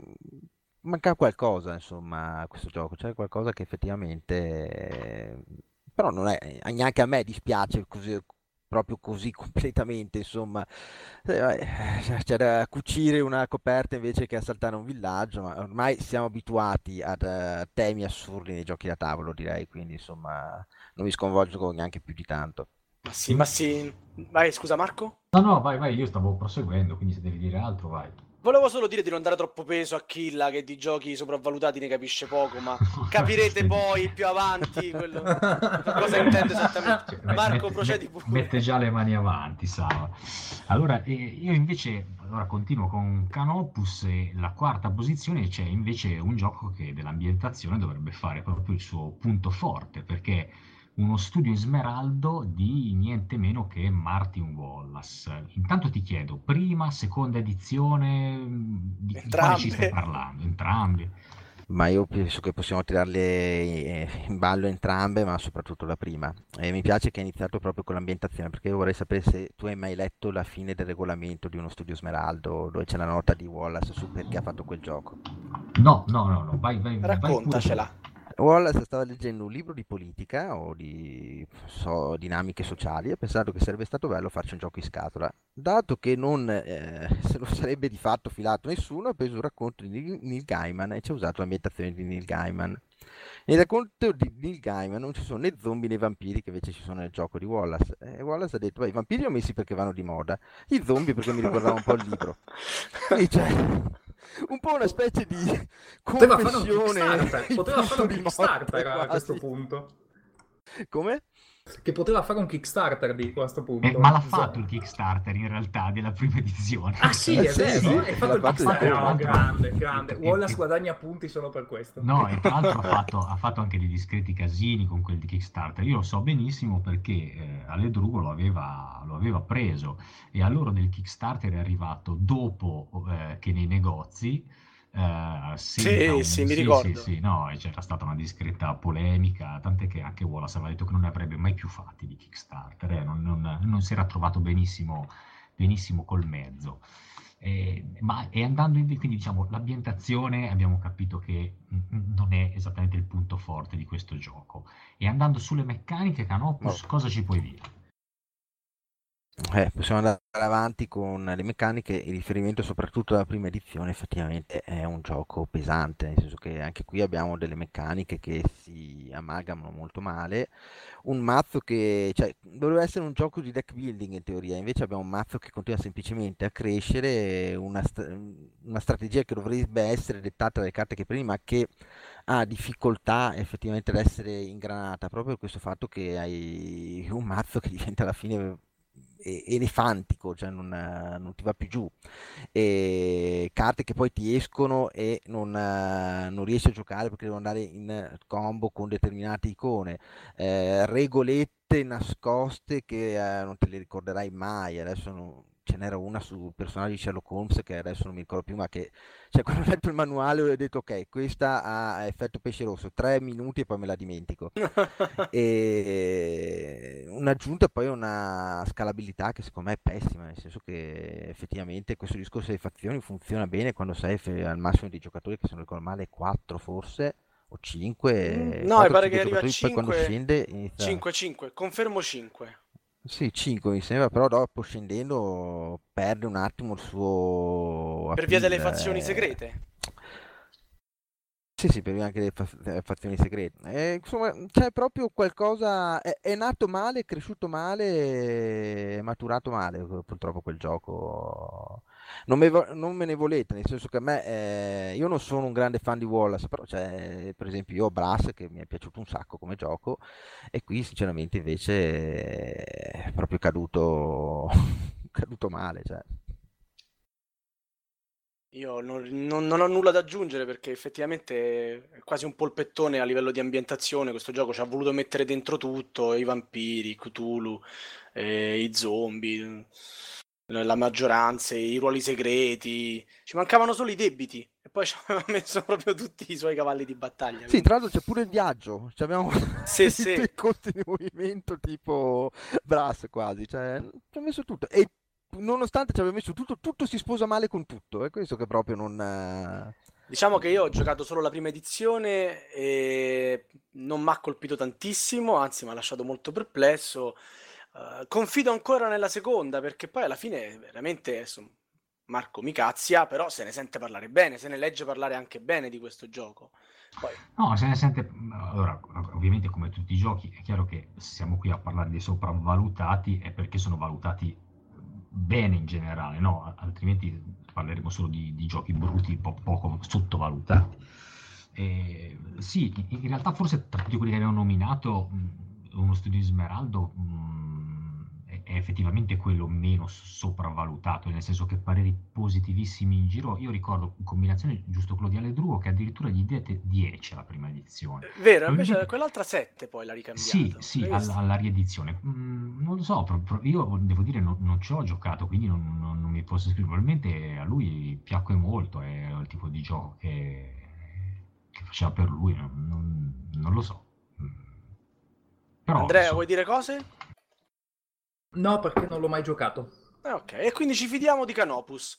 manca qualcosa insomma a questo gioco, c'è qualcosa che effettivamente eh, però non è neanche a me dispiace così proprio così completamente insomma eh, c'è da cucire una coperta invece che assaltare un villaggio ma ormai siamo abituati a uh, temi assurdi nei giochi da tavolo direi quindi insomma non mi sconvolgo neanche più di tanto ma sì, ma sì. Vai, scusa Marco? No, no, vai, vai, io stavo proseguendo, quindi se devi dire altro, vai. Volevo solo dire di non dare troppo peso a Killa che di giochi sopravvalutati ne capisce poco, ma capirete poi più avanti quello... cosa intende esattamente. Cioè, Marco, mette, procedi pure. Mette già le mani avanti, Sava. Allora, eh, io invece allora continuo con Canopus e la quarta posizione c'è invece un gioco che dell'ambientazione dovrebbe fare proprio il suo punto forte, perché uno studio Smeraldo di niente meno che Martin Wallace. Intanto ti chiedo, prima, seconda edizione, di quale ci stai parlando? Entrambi? Ma io penso che possiamo tirarle eh, in ballo entrambe, ma soprattutto la prima. E mi piace che hai iniziato proprio con l'ambientazione, perché io vorrei sapere se tu hai mai letto la fine del regolamento di uno studio Smeraldo, dove c'è la nota di Wallace su perché ha fatto quel gioco. No, no, no, no. vai, vai, Raccontacela. Vai Wallace stava leggendo un libro di politica o di so, dinamiche sociali e ha pensato che sarebbe stato bello farci un gioco in scatola. Dato che non eh, se lo sarebbe di fatto filato nessuno, ha preso un racconto di Neil Gaiman e ci ha usato l'ambientazione di Neil Gaiman. Nel racconto di Neil Gaiman non ci sono né zombie né vampiri che invece ci sono nel gioco di Wallace. E Wallace ha detto, i vampiri li ho messi perché vanno di moda, i zombie perché mi ricordava un po' il libro. E cioè, un po' una specie di poteva fare un Kickstarter, poteva fare un Kickstarter a questo punto. Come? Che poteva fare un Kickstarter di questo punto. Eh, ma l'ha fatto il Kickstarter in realtà della prima edizione. Ah sì, è vero, sì, è fatto il Kickstarter. No, grande, grande. Wallace guadagna punti solo per questo. No, e tra l'altro ha fatto, ha fatto, anche dei discreti casini con quel di Kickstarter. Io lo so benissimo perché eh, Aledrugo lo aveva, lo aveva preso e a loro del Kickstarter è arrivato dopo eh, che nei negozi Uh, sì, un... sì, mi ricordo. Sì, sì, no, c'era stata una discreta polemica, tant'è che anche Wallace aveva detto che non ne avrebbe mai più fatti di Kickstarter, eh, non, non, non, si era trovato benissimo, benissimo col mezzo. Eh, ma e andando in, quindi diciamo l'ambientazione abbiamo capito che non è esattamente il punto forte di questo gioco e andando sulle meccaniche Canopus no. cosa ci puoi dire? Eh, possiamo andare avanti con le meccaniche, il riferimento soprattutto alla prima edizione effettivamente è un gioco pesante, nel senso che anche qui abbiamo delle meccaniche che si amalgamano molto male, un mazzo che cioè, doveva essere un gioco di deck building in teoria, invece abbiamo un mazzo che continua semplicemente a crescere, una, una strategia che dovrebbe essere dettata dalle carte che prima, che ha difficoltà effettivamente ad essere ingranata, proprio per questo fatto che hai un mazzo che diventa alla fine elefantico, cioè non, non, ti va più giù. E carte che poi ti escono e non, non riesci a giocare perché devono andare in combo con determinate icone. Eh, regolette nascoste che eh, non te le ricorderai mai. Adesso non, ce n'era una sul personaggio di Sherlock Holmes che adesso non mi ricordo più, ma che cioè, quando ho letto il manuale ho detto ok, questa ha effetto pesce rosso, tre minuti e poi me la dimentico. e un'aggiunta poi una scalabilità che secondo me è pessima, nel senso che effettivamente questo discorso delle fazioni funziona bene quando sei al massimo di giocatori che se non ricordo male 4 forse o 5 mm, no mi pare che arriva a 5 poi scende inizia... 5 5 confermo 5 sì, 5 mi sembra, però dopo scendendo perde un attimo il suo... Per via delle fazioni segrete? Sì, sì, per via anche delle fa- fazioni segrete. Eh, insomma, c'è proprio qualcosa. È, è nato male, è cresciuto male, è maturato male, purtroppo quel gioco. Non me, non me ne volete, nel senso che a me. eh, io non sono un grande fan di Wallace, però c'è, per esempio, io ho Brass che mi è piaciuto un sacco come gioco, e qui, sinceramente, invece è proprio caduto, caduto male. Cioè. Io non, non- non ho nulla da aggiungere perché effettivamente è quasi un polpettone a livello di ambientazione. Questo gioco ci ha voluto mettere dentro tutto, i vampiri, Cthulhu, eh, i zombie, la maggioranza, i ruoli segreti. Ci mancavano solo i debiti e poi ci aveva messo proprio tutti i suoi cavalli di battaglia. Sì, quindi- tra l'altro c'è pure il viaggio, cioè abbiamo Sì, i sì. dei costi di movimento tipo Brass quasi, cioè ci ha messo tutto e nonostante ci abbia messo tutto, tutto si sposa male con tutto, è questo che proprio non... Diciamo che io ho giocato solo la prima edizione e non mi ha colpito tantissimo, anzi mi ha lasciato molto perplesso. Eh, confido ancora nella seconda perché poi alla fine veramente adesso, Marco mi cazzia, però se ne sente parlare bene, se ne legge parlare anche bene di questo gioco. No, se ne sente. Allora, ovviamente, come tutti i giochi, è chiaro che siamo qui a parlare dei sopravvalutati è perché sono valutati bene in generale, no? Altrimenti parleremo solo di, di giochi bruti, po- poco sottovalutati. E, sì, in, realtà, forse tra tutti quelli che abbiamo nominato, mh, uno studio di Smeraldo mh, è, effettivamente quello meno sopravvalutato, nel senso che pareri positivissimi in giro. Io ricordo in combinazione giusto quello di Aledruo che addirittura gli diede 10 alla prima edizione. vero, invece Probabilmente- quell'altra 7 poi l'ha ricambiato. Sì, sì, Hai al- visto? alla riedizione. Mm, non lo so, io devo dire non, non ci ho giocato, quindi non, non- non mi posso esprimere. Probabilmente a lui piacque molto, è il tipo di gioco che, che faceva per lui, non, lo so. Mm. Però, Andrea, insomma, vuoi dire cose? No, perché non l'ho mai giocato. Eh, ok, e quindi ci fidiamo di Canopus.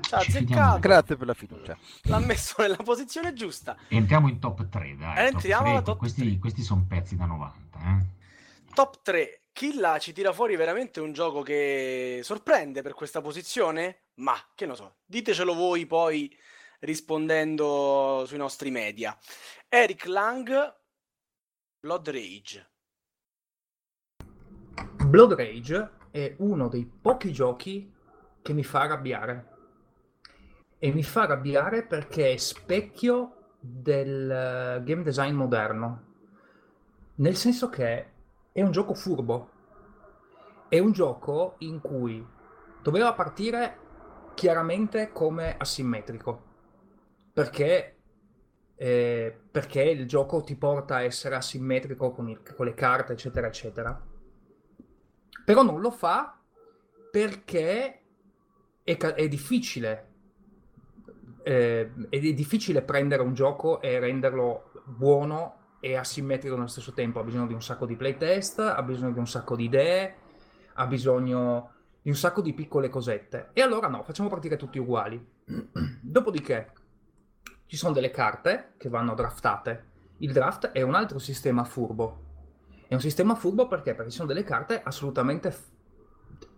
Ci ha Ci fidiamo. azzeccato, Grazie per la fiducia. l'ha messo nella posizione giusta. entriamo in top 3, dai. top Entriamo 3, alla top questi, 3. questi sono pezzi da 90, eh. Top 3. Killa ci tira fuori veramente un gioco che sorprende per questa posizione? Ma che ne so, ditecelo voi poi rispondendo sui nostri media. Eric Lang, Blood Rage. Blood Rage è uno dei pochi giochi che mi fa arrabbiare. E mi fa arrabbiare perché è specchio del eh, game design moderno. Nel senso che è un gioco furbo. È un gioco in cui doveva partire chiaramente come asimmetrico. Perché, eh, perché il gioco ti porta a essere asimmetrico con, il- con le carte, eccetera, eccetera. Però non lo fa perché è, è difficile. eh, è difficile prendere un gioco e renderlo buono e asimmetrico nello stesso tempo. Ha bisogno di un sacco di playtest, ha bisogno di un sacco di idee, ha bisogno di un sacco di piccole cosette. E allora no, facciamo partire tutti uguali. Dopodiché ci sono delle carte che vanno draftate. Il draft è un altro sistema furbo. È un sistema furbo perché? Perché ci sono delle carte assolutamente f-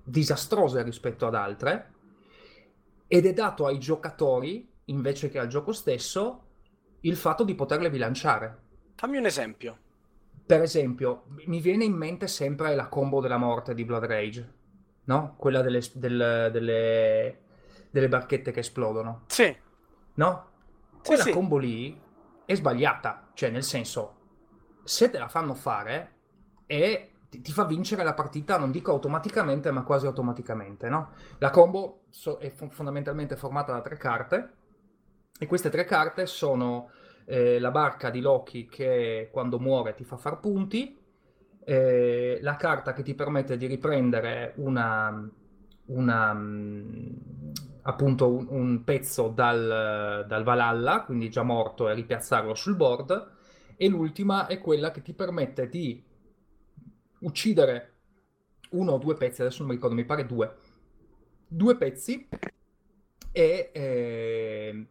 disastrose rispetto ad altre ed è dato ai giocatori, invece che al gioco stesso, il fatto di poterle bilanciare. Fammi un esempio. Per esempio, mi viene in mente sempre la combo della morte di Blood Rage, no? Quella delle, del- delle- delle barchette che esplodono, Sì, no? Sì, Quella sì. combo lì è sbagliata, cioè nel senso, se te la fanno fare e ti, fa vincere la partita, non dico automaticamente, ma quasi automaticamente, no? La combo so- è fo- fondamentalmente formata da tre carte e queste tre carte sono eh, la barca di Loki che quando muore ti fa far punti, eh, la carta che ti permette di riprendere una, una, mm, appunto un, un pezzo dal, dal Valhalla, quindi già morto, e ripiazzarlo sul board, e l'ultima è quella che ti permette di uccidere uno o due pezzi, adesso non mi ricordo, mi pare due, due pezzi e, eh,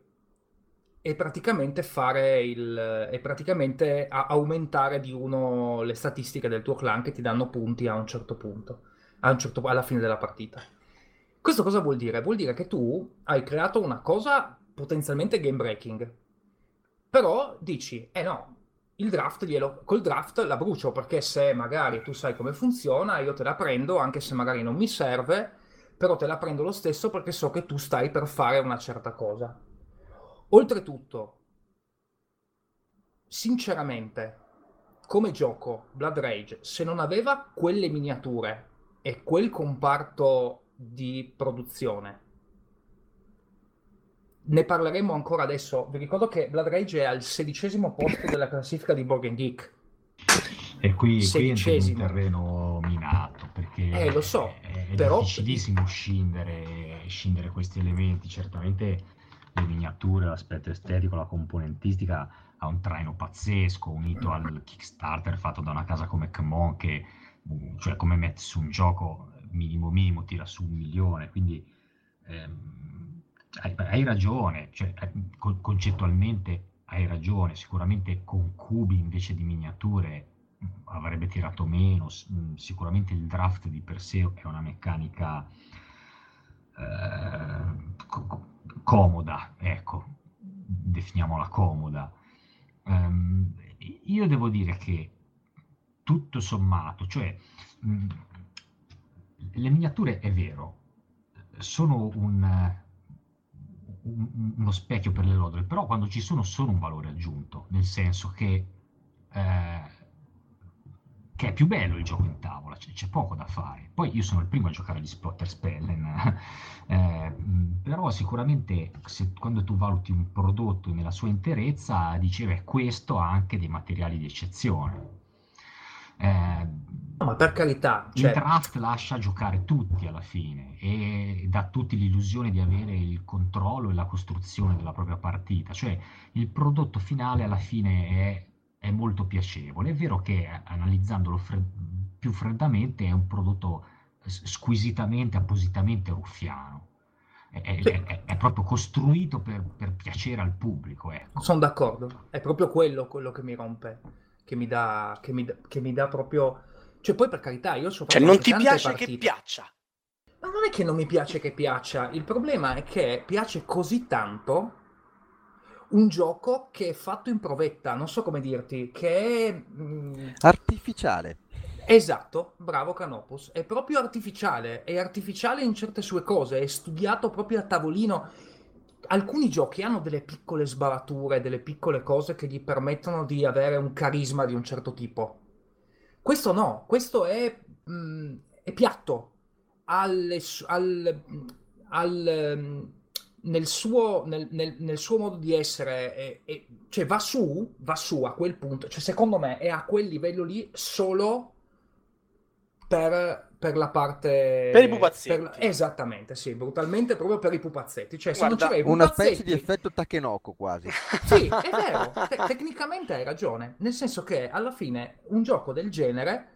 e praticamente fare il e praticamente aumentare di uno le statistiche del tuo clan che ti danno punti a un certo punto, un certo- alla fine della partita. Questo cosa vuol dire? Vuol dire che tu hai creato una cosa potenzialmente game breaking. Però dici, eh no, il draft glielo, col draft la brucio perché se magari tu sai come funziona, io te la prendo anche se magari non mi serve, però te la prendo lo stesso perché so che tu stai per fare una certa cosa. Oltretutto, sinceramente, come gioco Blood Rage, se non aveva quelle miniature e quel comparto di produzione, ne parleremo ancora adesso. Vi ricordo che Blood Rage è al sedicesimo posto della classifica di Borgen Geek. E qui, qui è un terreno minato perché eh, lo so, è, è però... difficilissimo scindere, scindere questi elementi. Certamente le miniature, l'aspetto estetico, la componentistica ha un traino pazzesco, unito al Kickstarter fatto da una casa come Kmon che, cioè come mette su un gioco minimo minimo tira su un milione, quindi ehm, hai, hai, ragione, cioè, eh, concettualmente hai ragione, sicuramente con cubi invece di miniature avrebbe tirato meno, sicuramente il draft di per sé è una meccanica eh, co- comoda, ecco, definiamola comoda. Um, io devo dire che tutto sommato, cioè mh, le miniature è vero, sono un, un, uno specchio per le lodole, però quando ci sono sono un valore aggiunto, nel senso che eh, che è più bello il gioco in tavola, c'è, c'è, poco da fare. Poi io sono il primo a giocare agli Splotter Spellen, eh, però sicuramente se, quando tu valuti un prodotto nella sua interezza, dici, beh, questo ha anche dei materiali di eccezione. Eh, no, ma per carità, cioè... il draft lascia giocare tutti alla fine e dà a tutti l'illusione di avere il controllo e la costruzione della propria partita, cioè il prodotto finale alla fine è è molto piacevole. È vero che analizzandolo fred- più freddamente è un prodotto squisitamente, appositamente ruffiano. È, è, è proprio costruito per, per, piacere al pubblico. Ecco. Sono d'accordo, è proprio quello, quello che mi rompe, che mi dà, che mi, che mi dà proprio... Cioè poi per carità, io so Cioè non ti piace partite. che piaccia? Ma non è che non mi piace che piaccia, il problema è che piace così tanto un gioco che è fatto in provetta, non so come dirti, che è... Mm, artificiale. Esatto, bravo Canopus, è proprio artificiale, è artificiale in certe sue cose, è studiato proprio a tavolino. Alcuni giochi hanno delle piccole sbavature, delle piccole cose che gli permettono di avere un carisma di un certo tipo. Questo no, questo è, mh, mm, è piatto, al, al, al, mm, nel suo, nel, nel, nel suo, modo di essere, è, è, cioè va su, va su a quel punto, cioè secondo me è a quel livello lì solo per, per la parte... Per i pupazzetti. Per, esattamente, sì, brutalmente proprio per i pupazzetti. Cioè, Guarda, se non una specie di effetto Takenoko quasi. sì, è vero, te- tecnicamente hai ragione, nel senso che alla fine un gioco del genere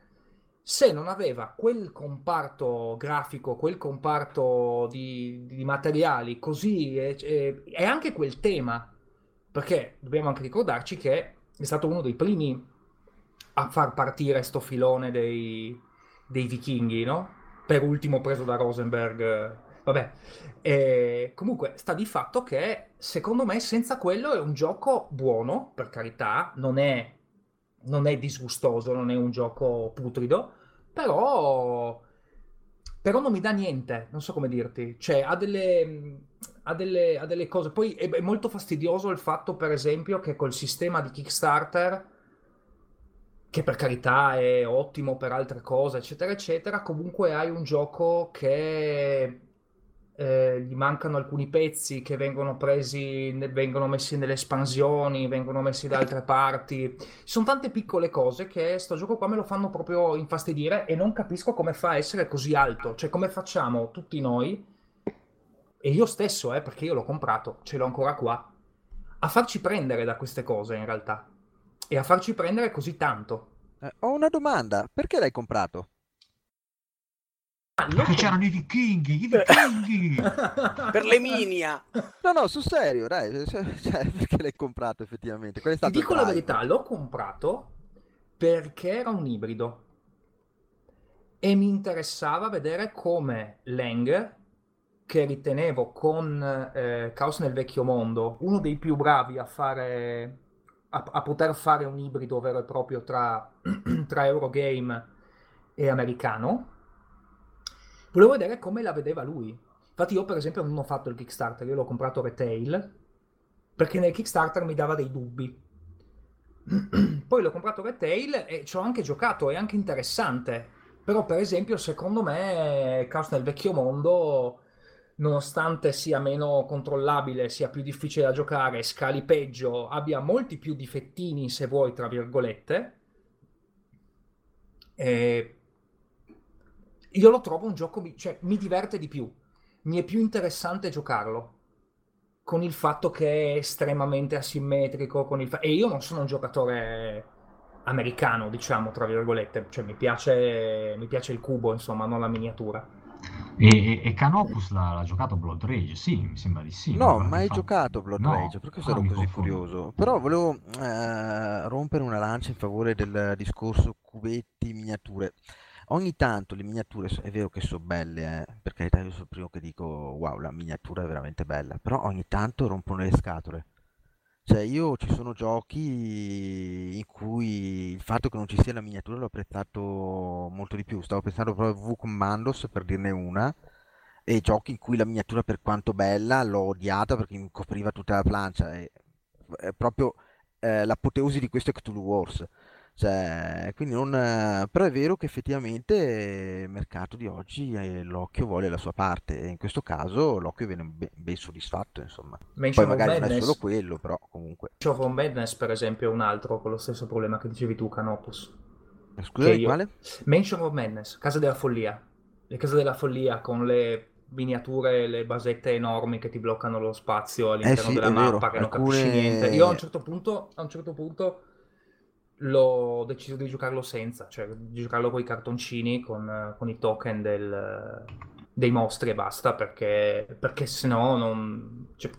se non aveva quel comparto grafico, quel comparto di, di materiali così e, e, e, anche quel tema, perché dobbiamo anche ricordarci che è stato uno dei primi a far partire sto filone dei, dei vichinghi, no? Per ultimo preso da Rosenberg. Vabbè, e comunque sta di fatto che secondo me senza quello è un gioco buono, per carità, non è non è disgustoso, non è un gioco putrido, però, però non mi dà niente, non so come dirti. Cioè, ha delle, ha delle, ha delle cose. Poi è, è molto fastidioso il fatto, per esempio, che col sistema di Kickstarter che per carità è ottimo per altre cose, eccetera, eccetera, comunque hai un gioco che eh, gli mancano alcuni pezzi che vengono presi, vengono messi nelle espansioni, vengono messi da altre parti. Ci sono tante piccole cose che sto gioco qua me lo fanno proprio infastidire e non capisco come fa a essere così alto. Cioè, come facciamo tutti noi, e io stesso, eh, perché io l'ho comprato, ce l'ho ancora qua, a farci prendere da queste cose in realtà. E a farci prendere così tanto. Eh, ho una domanda, perché l'hai comprato? Perché c'erano i vichinghi, i vichinghi! per l'Eminia! No, no, sul serio, dai, cioè, cioè, perché l'hai comprato effettivamente? Qual è stato Ti dico la verità, l'ho comprato perché era un ibrido e mi interessava vedere come Lang, che ritenevo con eh, Caos nel vecchio mondo uno dei più bravi a fare a, a poter fare un ibrido vero e proprio tra, tra Eurogame e americano. Volevo vedere come la vedeva lui. Infatti io per esempio non ho fatto il Kickstarter, io l'ho comprato retail, perché nel Kickstarter mi dava dei dubbi. Poi l'ho comprato retail e ci ho anche giocato, è anche interessante. Però per esempio secondo me Caos nel vecchio mondo nonostante sia meno controllabile, sia più difficile da giocare, scali peggio, abbia molti più difettini, se vuoi, tra virgolette, e io lo trovo un gioco, cioè mi diverte di più, mi è più interessante giocarlo con il fatto che è estremamente asimmetrico, fa- e io non sono un giocatore americano, diciamo, tra virgolette, cioè mi piace, mi piace il cubo, insomma, non la miniatura. E, e, e Canopus l'ha, l'ha, giocato Blood Rage? Sì, mi sembra di sì. No, mai fa... giocato Blood no. Rage, per questo ah, così curioso. Però volevo eh, rompere una lancia in favore del discorso cubetti, miniature. Ogni tanto le miniature, è vero che sono belle, eh, per carità io sono il primo che dico wow, la miniatura è veramente bella, però ogni tanto rompono le scatole. Cioè, io ci sono giochi in cui il fatto che non ci sia la miniatura l'ho apprezzato molto di più. Stavo pensando proprio a V Commandos per dirne una, e giochi in cui la miniatura, per quanto bella, l'ho odiata perché mi copriva tutta la plancia. È, è proprio eh, l'apoteosi di questo è Cthulhu Wars. Cioè, quindi non, però è vero che effettivamente il mercato di oggi eh, l'occhio vuole la sua parte e in questo caso l'occhio viene ben, ben soddisfatto, insomma. Mention Poi magari non è solo quello, però comunque. Show of Madness, per esempio, è un altro con lo stesso problema che dicevi tu, Canopus. Eh, scusa, io... quale? Mansion of Madness, Casa della Follia. Le Case della Follia con le miniature, le basette enormi che ti bloccano lo spazio all'interno eh sì, della mappa, vero. che Alcune... non capisci niente. Io a un certo punto, a un certo punto l'ho deciso di giocarlo senza, cioè di giocarlo con i cartoncini, con, con i token del, dei mostri e basta, perché, perché se no non... Cioè,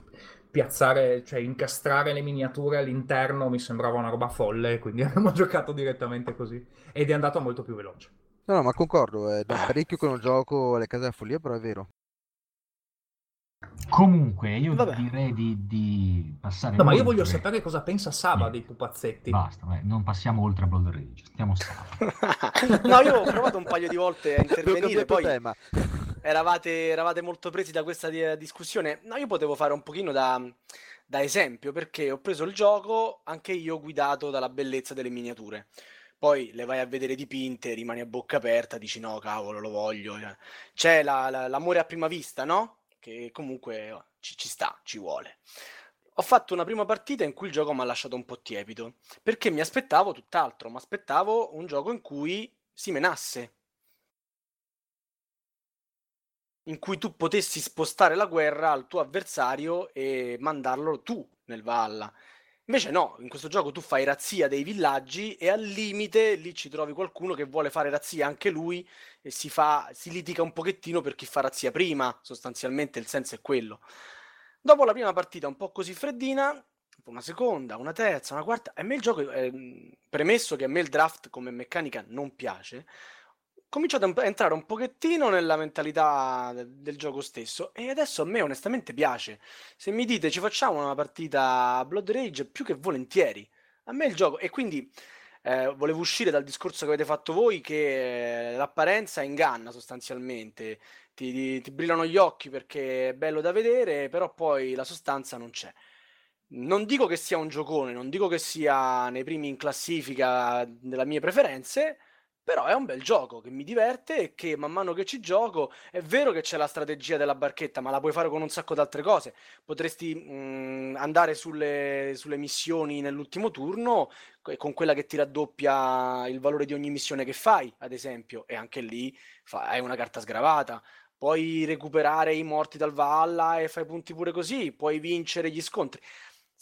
piazzare, cioè incastrare le miniature all'interno mi sembrava una roba folle, quindi abbiamo giocato direttamente così ed è andato molto più veloce. No, no ma concordo, è da parecchio che non gioco alle case della follia, però è vero. Comunque, io Vabbè. direi di, di passare. No, ma io voglio sapere cosa pensa Saba dei pupazzetti. Basta, beh, non passiamo oltre a Blood Rage. Stiamo no, io ho provato un paio di volte a intervenire, poi eravate, eravate, molto presi da questa discussione. No, io potevo fare un pochino da, da esempio perché ho preso il gioco anche io guidato dalla bellezza delle miniature. Poi le vai a vedere dipinte, rimani a bocca aperta, dici no, cavolo, lo voglio. C'è la, la, l'amore a prima vista, no? Che comunque oh, ci, ci sta, ci vuole. Ho fatto una prima partita in cui il gioco mi ha lasciato un po' tiepido, perché mi aspettavo tutt'altro, mi aspettavo un gioco in cui si menasse, in cui tu potessi spostare la guerra al tuo avversario e mandarlo tu nel Valhalla. Invece no, in questo gioco tu fai razzia dei villaggi e al limite lì ci trovi qualcuno che vuole fare razzia anche lui e si, fa, si litiga un pochettino per chi fa razzia prima, sostanzialmente il senso è quello. Dopo la prima partita un po' così freddina, una seconda, una terza, una quarta, a me il gioco, eh, premesso che a me il draft come meccanica non piace, cominciato a entrare un pochettino nella mentalità del gioco stesso e adesso a me onestamente piace. Se mi dite ci facciamo una partita Blood Rage, più che volentieri. A me il gioco e quindi eh, volevo uscire dal discorso che avete fatto voi che l'apparenza inganna sostanzialmente. Ti, ti, ti brillano gli occhi perché è bello da vedere, però poi la sostanza non c'è. Non dico che sia un giocone, non dico che sia nei primi in classifica delle mie preferenze, però è un bel gioco che mi diverte e che man mano che ci gioco è vero che c'è la strategia della barchetta, ma la puoi fare con un sacco di altre cose. Potresti mh, mhmm, andare sulle, sulle missioni nell'ultimo turno con quella che ti raddoppia il valore di ogni missione che fai, ad esempio, e anche lì fa, hai una carta sgravata. Puoi recuperare i morti dal Valhalla e fai punti pure così, puoi vincere gli scontri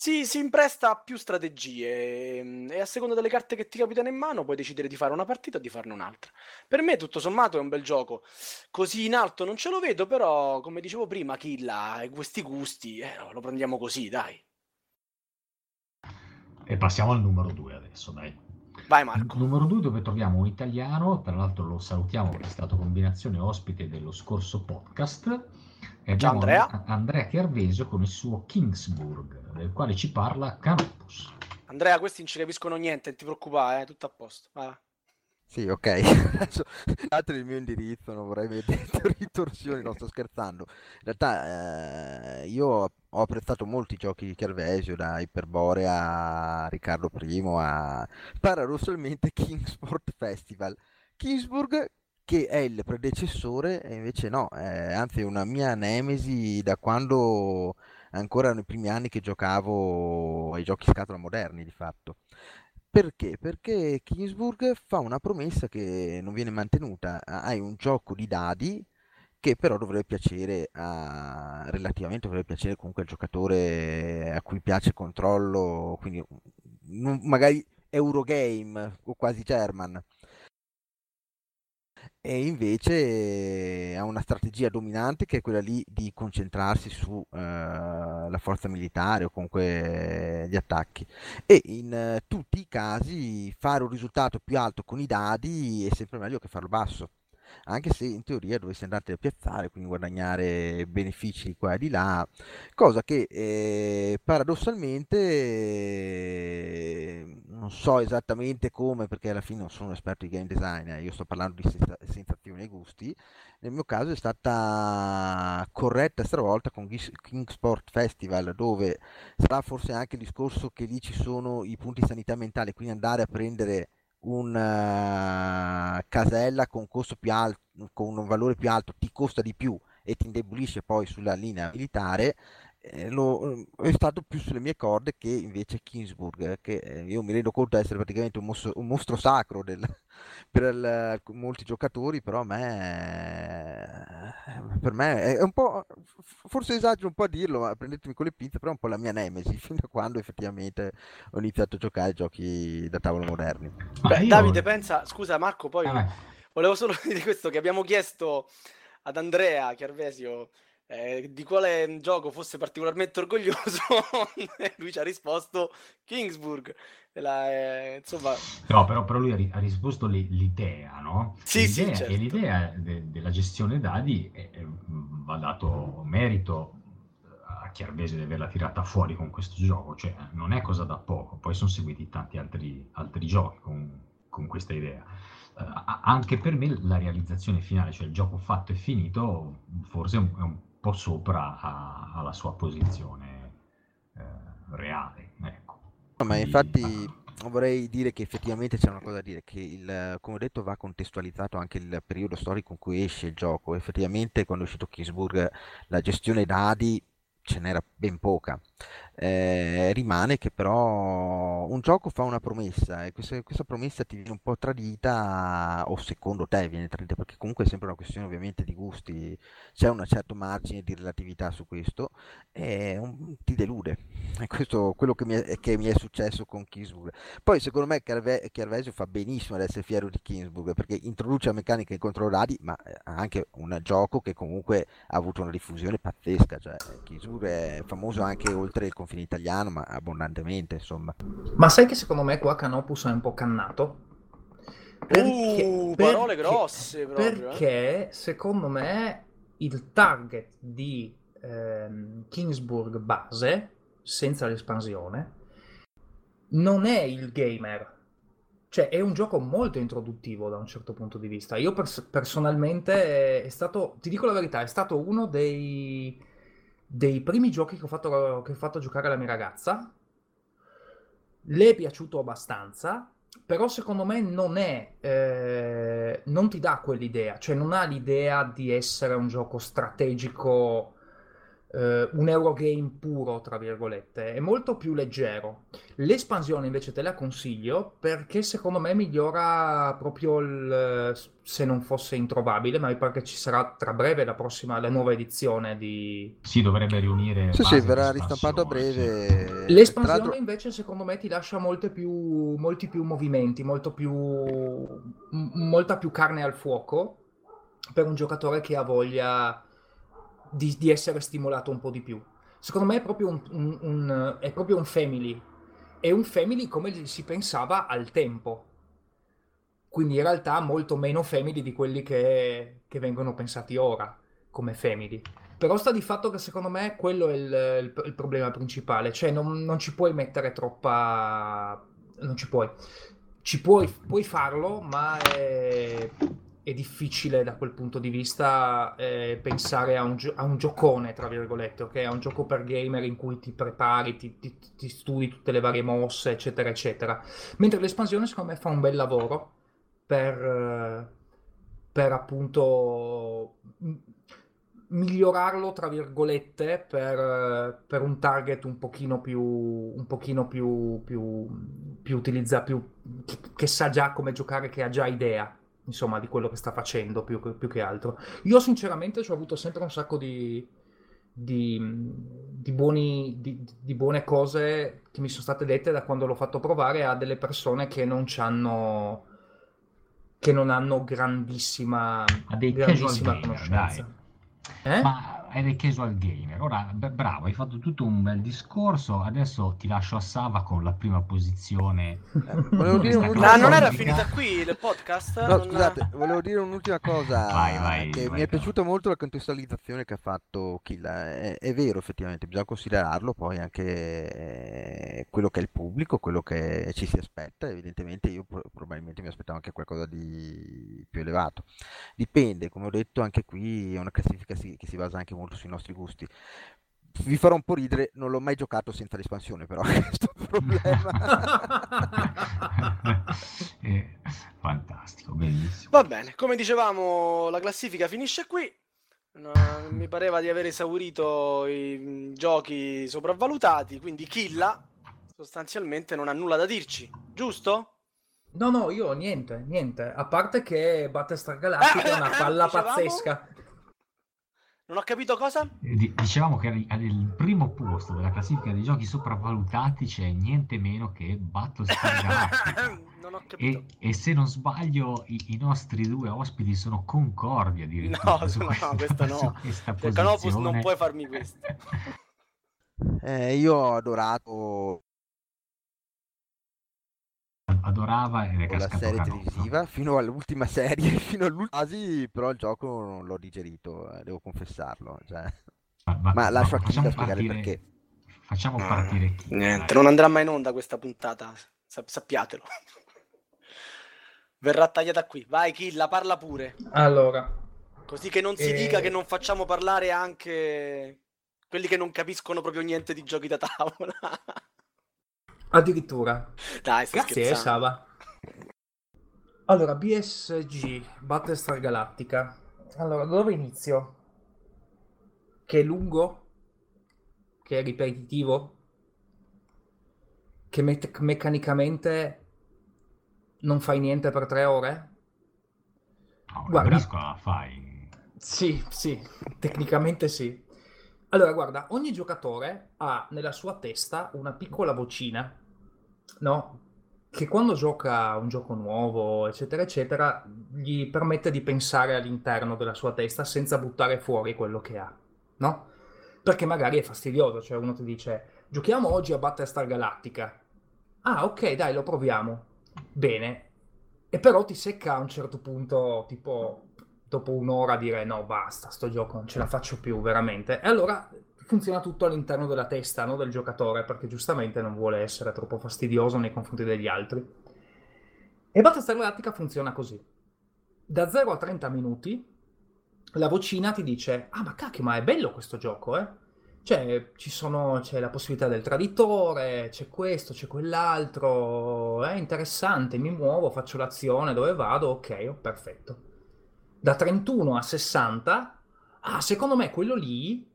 si, si impresta a più strategie ehm, e a seconda delle carte che ti capitano in mano puoi decidere di fare una partita o di farne un'altra. Per me tutto sommato è un bel gioco. Così in alto non ce lo vedo, però come dicevo prima, Killa e questi gusti, eh, lo prendiamo così, dai. E passiamo al numero 2 adesso, dai. Vai Marco. Numero 2 dove troviamo un italiano, tra l'altro lo salutiamo perché è stato combinazione ospite dello scorso podcast e abbiamo Andrea. Andrea Chiarvesio con il suo Kingsburg, del quale ci parla Canopus. Andrea, questi non ci capiscono niente, non ti preoccupare, eh, tutto a posto. Vai. Sì, ok. Adesso datemi il mio indirizzo, non vorrei vedere ritorsioni, no, sto scherzando. In realtà eh, io ho apprezzato molti giochi di Chiarvesio, da Iperborea a Riccardo I a paradossalmente Kingsport Festival. Kingsburg che è il predecessore e invece no, è anzi una mia nemesi da quando ancora nei primi anni che giocavo ai giochi scatola moderni di fatto. Perché? Perché Kingsburg fa una promessa che non viene mantenuta. Hai un gioco di dadi che però dovrebbe piacere a, relativamente dovrebbe piacere comunque al giocatore a cui piace controllo, quindi non, magari Eurogame o quasi German e invece ha una strategia dominante che è quella lì di concentrarsi sulla eh, forza militare o comunque gli attacchi. E in eh, tutti i casi fare un risultato più alto con i dadi è sempre meglio che farlo basso anche se in teoria dovessi andarti a piazzare, quindi guadagnare benefici qua e di là, cosa che eh, paradossalmente eh, non so esattamente come, perché alla fine non sono un esperto di game design, eh, io sto parlando di sens- sensazioni e gusti, nel mio caso è stata corretta stavolta con Kingsport Festival, dove sarà forse anche il discorso che lì ci sono i punti sanità mentale, quindi andare a prendere una casella con, più alto, con un valore più alto ti costa di più e ti indebolisce poi sulla linea militare, eh, lo, eh, è stato più sulle mie corde che invece Kingsburg, che eh, io mi rendo conto di essere praticamente un mostro, un mostro sacro del, per il, molti giocatori, però a me, per me è un po', forse esagero un po' a dirlo, ma prendetemi con le pinze, però è un po' la mia nemesi, fin da quando effettivamente ho iniziato a giocare giochi da tavolo moderni. Beh, io... Davide, pensa, scusa Marco, poi ah, volevo solo dire questo, che abbiamo chiesto ad Andrea Chiarvesio eh, di quale gioco fosse particolarmente orgoglioso, lui ci ha risposto Kingsburg. La, eh, insomma... No, però, però lui ha, ri- ha risposto li- l'idea, no? Sì, l'idea, sì, certo. E l'idea de- della gestione dadi è, è, va dato merito a Chiarvese di averla tirata fuori con questo gioco, cioè non è cosa da poco, poi sono seguiti tanti altri, altri giochi con, con questa idea. Uh, anche per me la realizzazione finale, cioè il gioco fatto e finito, forse è un, è un po' sopra a, alla sua posizione eh, reale. Ecco. No, ma infatti vorrei dire che effettivamente c'è una cosa da dire, che il, come ho detto va contestualizzato anche il periodo storico in cui esce il gioco. Effettivamente quando è uscito Kingsburg la gestione dadi ce n'era ben poca. Eh, rimane che però un gioco fa una promessa e questa, questa, promessa ti viene un po' tradita o secondo te viene tradita perché comunque è sempre una questione ovviamente di gusti c'è un certo margine di relatività su questo e un, ti delude. È questo quello che mi è, che mi è successo con Kingsburg. Poi secondo me Chiarvesio fa benissimo ad essere fiero di Kingsburg perché introduce la meccanica di controllati ma ha anche un gioco che comunque ha avuto una diffusione pazzesca cioè Kingsburg è famoso anche oltre il confine italiano, ma abbondantemente, insomma. Ma sai che secondo me qua Canopus è un po' cannato? Perché, uh, parole perché, grosse proprio, eh. Perché eh? secondo me il target di ehm, Kingsburg base, senza l'espansione, non è il gamer. Cioè, è un gioco molto introduttivo da un certo punto di vista. Io pers- personalmente è stato, ti dico la verità, è stato uno dei dei primi giochi che ho fatto, che ho fatto giocare alla mia ragazza. Le è piaciuto abbastanza, però secondo me non è, eh, non ti dà quell'idea, cioè non ha l'idea di essere un gioco strategico Uh, un Eurogame puro, tra virgolette, è molto più leggero. L'espansione invece te la consiglio perché secondo me migliora proprio il, se non fosse introvabile, ma mi pare che ci sarà tra breve la prossima, la nuova edizione di... Si dovrebbe riunire... Sì, sì, verrà ristampato a breve. Sì. L'espansione invece secondo me ti lascia più, molti più movimenti, molto più, m- molta più carne al fuoco per un giocatore che ha voglia di, di, essere stimolato un po' di più. Secondo me è proprio un, un, un, è proprio un family. È un family come si pensava al tempo. Quindi in realtà molto meno family di quelli che, che vengono pensati ora come family. Però sta di fatto che secondo me quello è il, il- il problema principale, cioè non, non ci puoi mettere troppa... non ci puoi. Ci puoi, puoi farlo, ma è, è difficile da quel punto di vista eh, pensare a un, gio- a un giocone, tra virgolette, ok? A un gioco per gamer in cui ti prepari, ti, ti- ti studi tutte le varie mosse, eccetera, eccetera. Mentre l'espansione secondo me fa un bel lavoro per, eh, per appunto migliorarlo, tra virgolette, per, eh, per un target un pochino più, un pochino più, più, più utilizza, più, che sa già come giocare, che ha già idea, insomma, di quello che sta facendo, più, che- più che altro. Io sinceramente ci ho avuto sempre un sacco di, di, di buoni, di, di buone cose che mi sono state dette da quando l'ho fatto provare a delle persone che non c'hanno che non hanno grandissima, grandissima conoscenza. Eh? Ma è dei casual gamer. Ora, beh, bravo, hai fatto tutto un bel discorso. Adesso ti lascio a Sava con la prima posizione. Eh, volevo dire un'ultima cosa non era finita qui il podcast? No, Non- scusate, volevo dire un'ultima cosa Vai, vai, che vai, mi è piaciuta molto la contestualizzazione che ha fatto Killa. È, è vero, effettivamente, bisogna considerarlo poi anche eh, quello che è il pubblico, quello che ci si aspetta. Evidentemente io pro- probabilmente mi aspettavo anche qualcosa di più elevato. Dipende, come ho detto, anche qui è una classifica si- che si basa anche molto sui nostri gusti. Vi farò un po' ridere, non l'ho mai giocato senza l'espansione, però questo problema. Eh, fantastico, bellissimo. Va bene, come dicevamo, la classifica finisce qui. No, mi pareva di aver esaurito i mm, giochi sopravvalutati, quindi Killa sostanzialmente non ha nulla da dirci, giusto? No, no, io niente, niente. A parte che Battlestar Galactica è una palla Dicevamo? pazzesca. Non ho capito cosa? Di- Dicevamo che al primo posto della classifica dei giochi sopravvalutati c'è niente meno che Battlestar Galactica. non ho capito. E, e se non sbaglio, i, i nostri due ospiti sono concordi addirittura No, su no, questa, questo no. questa Cioè, Canopus non puoi farmi questo. Eh, io ho adorato Adorava ed è con la serie Canopus. televisiva fino all'ultima serie, fino all'ultima quasi, però il gioco non l'ho digerito, eh, devo confessarlo. cioè. Ma, ma- Ma lascio a facciamo Killa spiegare il partire- perché. Facciamo No, partire chi. Niente, non andrà mai in onda questa puntata, sa- sappiatelo. Verrà tagliata qui. Vai Killa, parla pure. Allora, Così che non si Eh. dica che non facciamo parlare anche quelli che non capiscono proprio niente di giochi da tavola. addirittura. Dai, Grazie, eh. Sava. Allora, BSG, Battlestar Galactica. Allora, dove inizio? Che è lungo? Che è ripetitivo? Che me- meccanicamente non fai niente per tre ore? No, Guarda. la fai. Sì, sì, tecnicamente sì. Allora, guarda, ogni giocatore ha nella sua testa una piccola vocina, no? Che quando gioca un gioco nuovo, eccetera, eccetera, gli permette di pensare all'interno della sua testa senza buttare fuori quello che ha, no? Perché magari è fastidioso, cioè uno ti dice, giochiamo oggi a Battlestar Galactica. Ah, ok, dai, lo proviamo. Bene. E però ti secca a un certo punto, tipo dopo un'ora dire no, basta, sto gioco non ce la faccio più veramente. E allora funziona tutto all'interno della testa no, del giocatore, perché giustamente non vuole essere troppo fastidioso nei confronti degli altri. E Battlestar Galactica funziona così. Da 0 a 30 minuti la vocina ti dice ah ma cacchio, ma è bello questo gioco, eh? Cioè, ci sono, c'è la possibilità del traditore, c'è questo, c'è quell'altro, è interessante, mi muovo, faccio l'azione, dove vado, ok, perfetto. Da 31 a 60, ah, secondo me quello lì,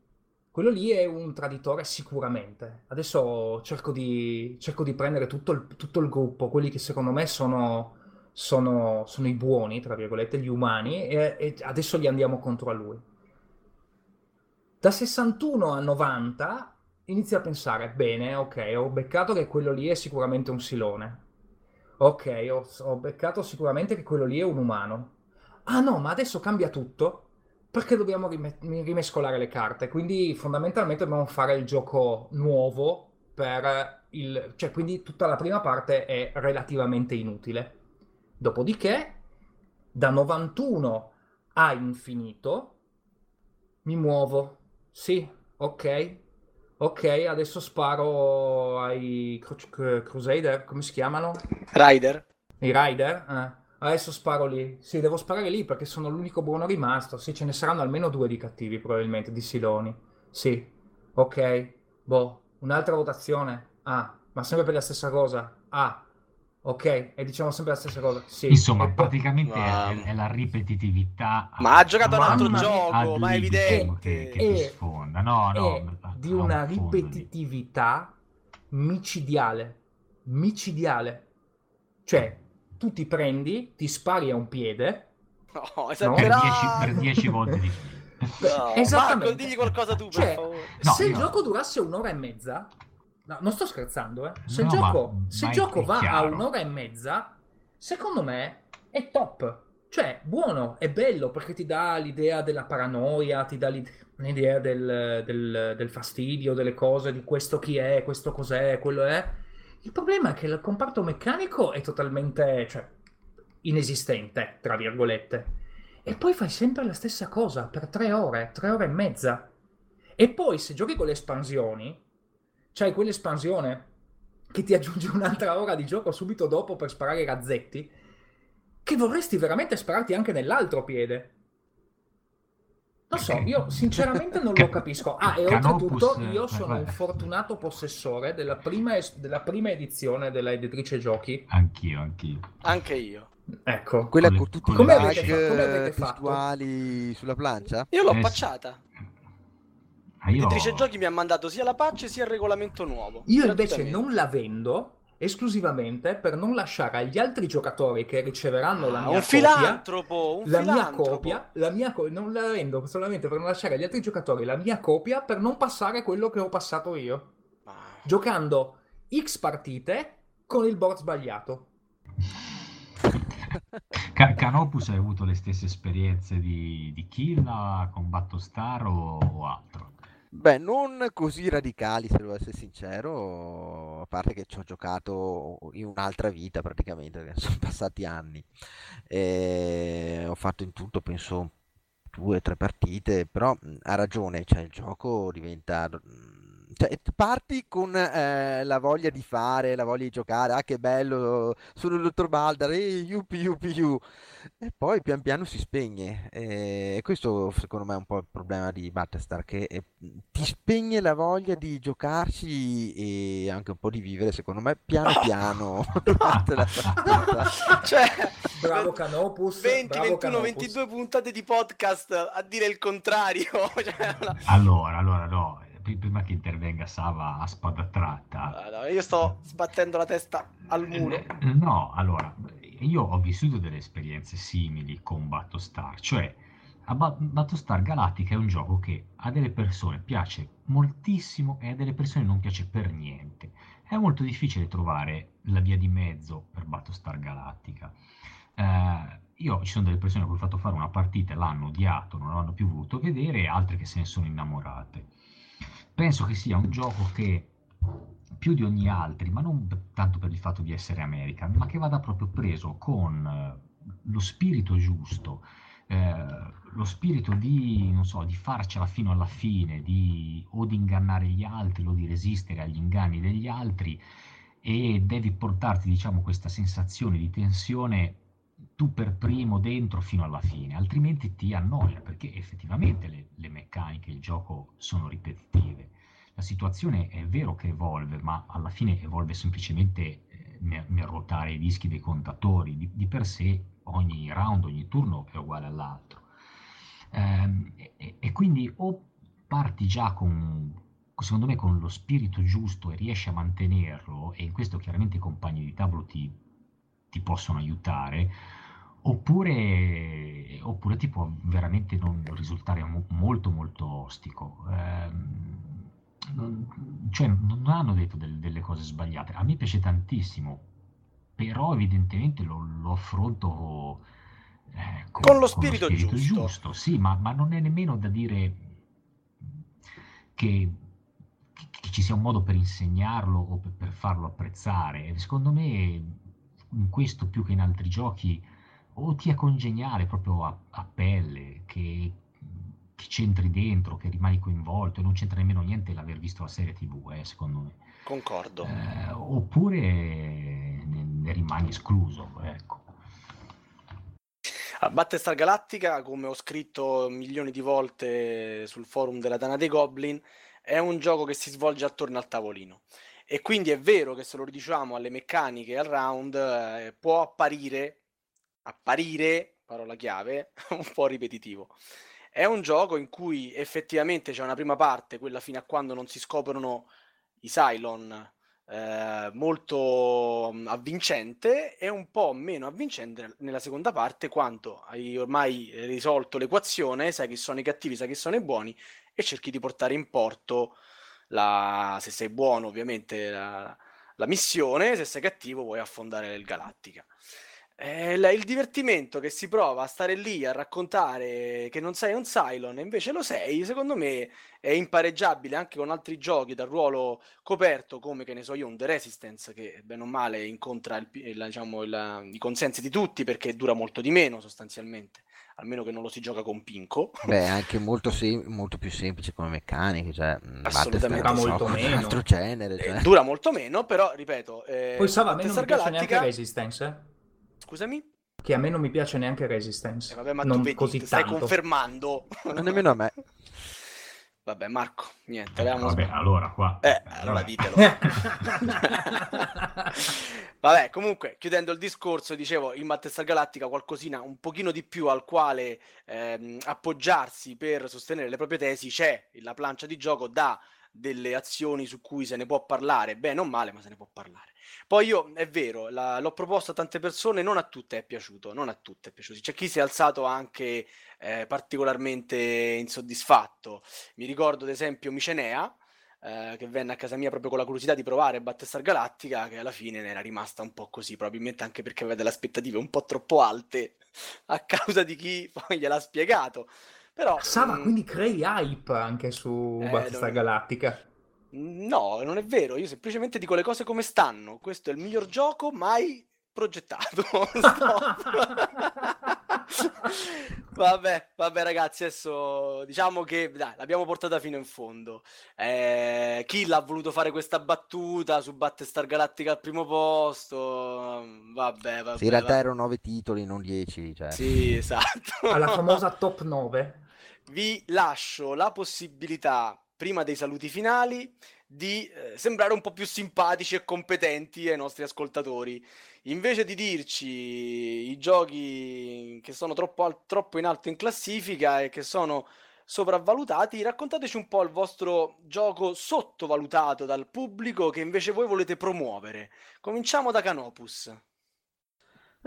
quello lì è un traditore sicuramente. Adesso cerco di, cerco di prendere tutto il, tutto il gruppo, quelli che secondo me sono, sono, sono i buoni, tra virgolette, gli umani, e, e adesso li andiamo contro a lui. Da 61 a 90 inizia a pensare, bene, ok, ho beccato che quello lì è sicuramente un silone. Ok, ho, ho beccato sicuramente che quello lì è un umano. Ah no, ma adesso cambia tutto perché dobbiamo rime- rimescolare le carte. Quindi fondamentalmente dobbiamo fare il gioco nuovo per il... cioè quindi tutta la prima parte è relativamente inutile. Dopodiché, da 91 a infinito, mi muovo. Sì, ok. Ok, adesso sparo ai Cru- Crusader, come si chiamano? Rider? I Rider? Eh. Adesso sparo lì. Sì, devo sparare lì perché sono l'unico buono rimasto. Sì, ce ne saranno almeno due di cattivi, probabilmente, di Siloni. Sì. Ok. Boh. Un'altra votazione. Ah, ma sempre per la stessa cosa. Ah. Ok, e diciamo sempre la stessa cosa. Sì. Insomma, E poi- praticamente Ma- è, è la ripetitività. Ma ha giocato un altro ad gioco, ma è evidente. Che, che E- ti sfonda. No, no, è di un una lì. ripetitività micidiale. Micidiale. Cioè, tu ti prendi, ti spari a un piede. No, No. Per esagerato. 10 per 10 volte di. No. Esattamente. Marco, digli qualcosa tu, per Cioè, favore. No, se il io- gioco durasse un'ora e mezza, no, non sto scherzando, eh. Se il No, ma- gioco, se il ma è- gioco va a chiaro. un'ora e mezza, secondo me è top. Cioè, buono, è bello perché ti dà l'idea della paranoia, ti dà l'ide- l'idea del, del- del fastidio, delle cose, di questo chi è, questo cos'è, quello è. Il problema è che il comparto meccanico è totalmente, cioè, inesistente, tra virgolette. E poi fai sempre la stessa cosa per tre ore, tre ore e mezza. E poi se giochi con le espansioni, c'hai quell'espansione che ti aggiunge un'altra ora di gioco subito dopo per sparare i razzetti, che vorresti veramente spararti anche nell'altro piede. Non so, io sinceramente non lo capisco. Ah, e oltretutto eh, io sono un fortunato possessore della prima, es- della prima edizione della editrice giochi. Anch'io, anch'io. Anche io. Ecco. Quella Con le- con tutti i fatto? testuali sulla plancia? Io l'ho Eh, pacciata. Ah, io- L'editrice giochi mi ha mandato sia la patch sia il regolamento nuovo. Io invece non la vendo esclusivamente per non lasciare agli altri giocatori che riceveranno la Ah, mia un copia filantropo, un la mia filantropo. copia, la mia co- non la vendo solamente per non lasciare agli altri giocatori la mia copia per non passare quello che ho passato io, Ma- giocando X partite con il board sbagliato. Ca- Canopus hai avuto le stesse esperienze di, di Killa con Battostar o, o altro? Beh, non così radicali, se devo essere sincero, a parte che ci ho giocato in un'altra vita praticamente, sono passati anni. E ho fatto in tutto, penso, due o tre partite, però ha ragione, cioè il gioco diventa... Cioè, parti con eh, la voglia di fare, la voglia di giocare, ah che bello, sono il dottor Baldar, eh, yupi, yupi, yu. E poi pian piano si spegne. E questo secondo me è un po' il problema di Battlestar, che eh, ti spegne la voglia di giocarci e anche un po' di vivere, secondo me, piano piano durante la partita. Cioè, Bravo Canopus, 20, bravo 21, Canopus. 22 puntate di podcast a dire il contrario. Cioè. Allora, allora no, prima che intervenga Sava a spada tratta, no, io sto sbattendo la testa al muro. Eh, No, allora, io ho vissuto delle esperienze simili con Battostar, cioè a Ba- Battostar Galactica è un gioco che a delle persone piace moltissimo e a delle persone non piace per niente. È molto difficile trovare la via di mezzo per Battostar Galactica. Eh, io ci sono delle persone a cui ho fatto fare una partita l'hanno odiato, non l'hanno più voluto vedere, e altre che se ne sono innamorate. Penso che sia un gioco che più di ogni altro, ma non tanto per il fatto di essere American, ma che vada proprio preso con eh, lo spirito giusto, eh, lo spirito di, so, di farcela fino alla fine, di, o di ingannare gli altri o di resistere agli inganni degli altri e devi portarti, diciamo, questa sensazione di tensione tu per primo dentro fino alla fine, altrimenti ti annoia perché effettivamente le, le meccaniche, il gioco sono ripetitive. La situazione è vero che evolve, ma alla fine evolve semplicemente eh, nel, ruotare i dischi dei contatori. Di, di per sé ogni round, ogni turno è uguale all'altro. Ehm, e, e quindi o parti già con, secondo me, con lo spirito giusto e riesci a mantenerlo, e in questo chiaramente i compagni di tavolo ti, ti possono aiutare, oppure, oppure ti può veramente non risultare mo- molto molto ostico. Ehm, non, cioè, non hanno detto del- delle cose sbagliate. A me piace tantissimo, però evidentemente lo, lo affronto eh, Con lo spirito giusto. giusto. Sì, ma, ma non è nemmeno da dire che, che- ci sia un modo per insegnarlo o per farlo apprezzare. Secondo me, in questo più che in altri giochi, o ti è congeniale proprio a, a pelle, che ti centri dentro, che rimani coinvolto e non c'entra nemmeno niente l'aver visto la serie TV, eh, secondo me. Concordo. Eh, oppure ne, ne, rimani escluso, ecco. A Battlestar Galactica, come ho scritto milioni di volte sul forum della Dana dei Goblin, è un gioco che si svolge attorno al tavolino. E quindi è vero che se lo ridiciamo alle meccaniche al round eh, può apparire, apparire, parola chiave, un po' ripetitivo. È un gioco in cui effettivamente c'è una prima parte, quella fino a quando non si scoprono i Cylon, eh, molto mm, avvincente e un po' meno avvincente nella seconda parte quando hai ormai risolto l'equazione, sai chi sono i cattivi, sai chi sono i buoni e cerchi di portare in porto la, se sei buono ovviamente la, la missione, se sei cattivo vuoi affondare il Galattica. È il divertimento che si prova a stare lì a raccontare che non sei un Cylon e invece lo sei, secondo me è impareggiabile anche con altri giochi dal ruolo coperto come che ne so io un The Resistance che bene o male incontra il, il, diciamo, il, i consensi di tutti perché dura molto di meno sostanzialmente almeno che non lo si gioca con Pinco. Beh, è anche molto, sem- molto più semplice come meccaniche, cioè assolutamente dura molto meno. altro genere. Cioè. Eh, dura molto meno, però ripeto, eh, poi Sava, a me non piace neanche Resistance. Eh? Scusami? Che a me non mi piace neanche Resistance. Eh, vabbè, ma non tu vedi, così stai tanto. confermando. Non nemmeno a me. Vabbè, Marco, niente. Eh, avevamo... vabbè, allora qua. Eh, allora ditelo. Vabbè, comunque, chiudendo il discorso, dicevo, in Battlestar Galactica qualcosina un pochino di più al quale ehm, appoggiarsi per sostenere le proprie tesi c'è, la plancia di gioco dà delle azioni su cui se ne può parlare, bene o male, ma se ne può parlare. Poi io, è vero, la, l'ho proposto a tante persone, non a tutte è piaciuto, non a tutte è piaciuto. C'è chi si è alzato anche eh, particolarmente insoddisfatto. Mi ricordo ad esempio Micenea, eh, che venne a casa mia proprio con la curiosità di provare Battlestar Galactica, che alla fine ne era rimasta un po' così, probabilmente anche perché aveva delle aspettative un po' troppo alte a causa di chi poi gliel'ha spiegato. Però, Sava, mh, quindi crei hype anche su Eh, Battlestar non- Galactica. No, non è vero, io semplicemente dico le cose come stanno. Questo è il miglior gioco mai progettato. Vabbè, vabbè ragazzi, adesso diciamo che dai, l'abbiamo portata fino in fondo. Eh, Kill ha voluto fare questa battuta su Battlestar Galactica al primo posto. Vabbè, vabbè. Sì, in realtà vabbè. erano 9 titoli, non 10. Cioè. Sì, esatto. Alla famosa top 9. Vi lascio la possibilità, prima dei saluti finali, di eh, sembrare un po' più simpatici e competenti ai nostri ascoltatori. Invece di dirci i giochi che sono troppo, al- troppo in alto in classifica e che sono sopravvalutati, raccontateci un po' il vostro gioco sottovalutato dal pubblico che invece voi volete promuovere. Cominciamo da Canopus.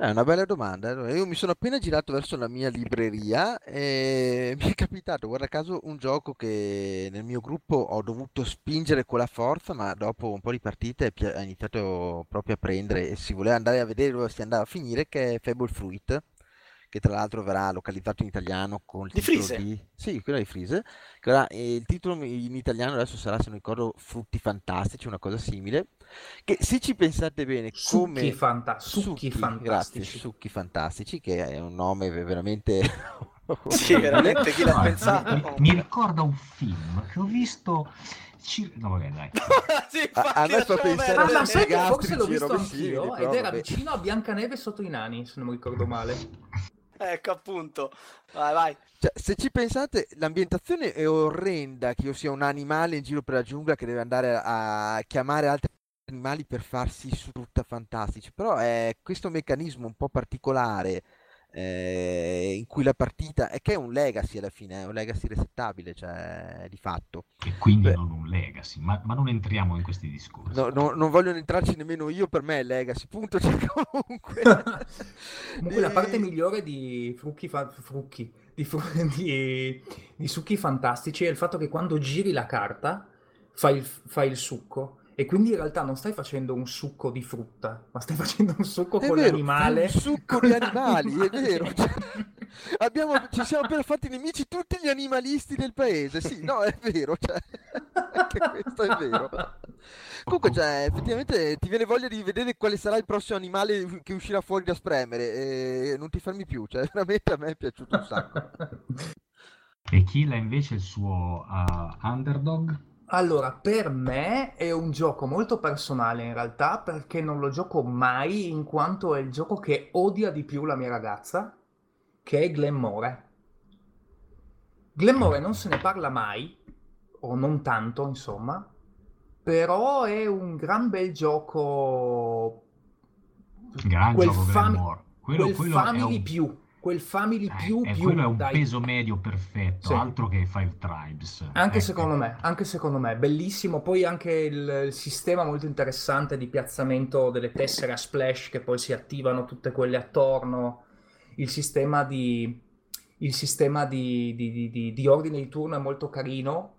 È una bella domanda. Allora, Io mi sono appena girato verso la mia libreria e mi è capitato, guarda caso, un gioco che nel mio gruppo ho dovuto spingere con la forza, ma dopo un po' di partite ha iniziato proprio a prendere e si voleva andare a vedere dove si andava a finire, che è Fable Fruit, che tra l'altro verrà localizzato in italiano con il Di titolo Frise? di... Sì, quello di Frise. Che verrà- e il titolo in italiano adesso sarà, se non ricordo, Frutti Fantastici, una cosa simile. Che se ci pensate bene, come Succhi, fanta- succhi Succhi, fantastici. grazie, Succhi Fantastici, che è un nome ve- veramente Sì, veramente chi l'ha No, pensato? mi, mi ricorda un film che ho visto. ci- No, vabbè, dai. sì, A- me pensare Ah, perdere. ma sai che forse l'ho visto anch'io ed era vabbè. vicino a Biancaneve sotto i nani, se non mi ricordo male. Ecco appunto. Vai, vai. Cioè, se ci pensate, l'ambientazione è orrenda che io sia un animale in giro per la giungla che deve andare a chiamare altri animali per farsi frutta fantastici, però è questo meccanismo un po' particolare eh, in cui la partita è che è un legacy alla fine, è un legacy resettabile, cioè di fatto. E quindi Beh. non un legacy, ma, ma non entriamo in questi discorsi. No, no- non voglio entrarci nemmeno io, per me è legacy, punto, cioè, comunque. Comunque la parte E- migliore di Frucchi, fa- Frucchi di, Fru- di, di Succhi Fantastici è il fatto che quando giri la carta fai il, fai il succo e quindi in realtà non stai facendo un succo di frutta, ma stai facendo un succo È con vero, l'animale. un succo con di animali, è l'animale. vero. cioè, abbiamo, ci siamo appena fatti nemici tutti gli animalisti del paese. Sì, no, è vero. Cioè, anche questo è vero. Comunque, cioè, effettivamente ti viene voglia di vedere quale sarà il prossimo animale che uscirà fuori da spremere e non ti fermi più. Cioè, veramente a me è piaciuto un sacco. E Killa invece il suo uh, underdog? Allora, per me è un gioco molto personale in realtà perché non lo gioco mai in quanto è il gioco che odia di più la mia ragazza, che è Glenmore. Glenmore non se ne parla mai, o non tanto insomma, però è un gran bel gioco... Gran quel gioco fami- Glenmore. Quello, quel quello è family un... più, quel family Eh, più eh, più, quello è un dai. peso medio perfetto, Sì. altro che Five Tribes. Anche Ecco. secondo me, anche secondo me, bellissimo. Poi anche il, il sistema molto interessante di piazzamento delle tessere a splash che poi si attivano tutte quelle attorno. Il sistema di, il sistema di, di- di- di- di ordine di turno è molto carino,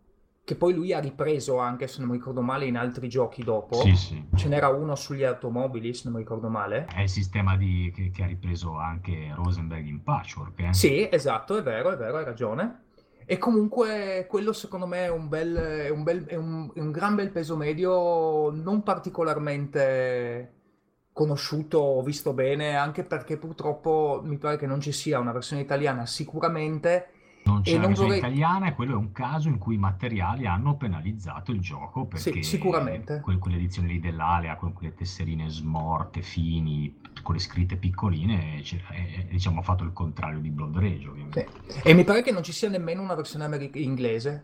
che poi lui ha ripreso anche, se non mi ricordo male, in altri giochi dopo. Sì, sì. Ce n'era uno sugli automobili, se non mi ricordo male. È il sistema di- che, che ha ripreso anche Rosenberg in Patchwork. eh. Sì, esatto, è vero, è vero, hai ragione. E comunque quello secondo me è un bel, è un bel- è un- è un gran bel peso medio, non particolarmente conosciuto o visto bene, anche perché purtroppo mi pare che non ci sia una versione italiana sicuramente. Non c'è E la non vorrei- italiana e quello è un caso in cui i materiali hanno penalizzato il gioco Sì, perché sicuramente. que- quelle edizioni lì dell'Alea con quelle tesserine smorte, fini, con le scritte piccoline, c'è- è- è, diciamo, ha fatto il contrario di Blood Rage, ovviamente. Sì. E mi pare che non ci sia nemmeno una versione ameri- inglese,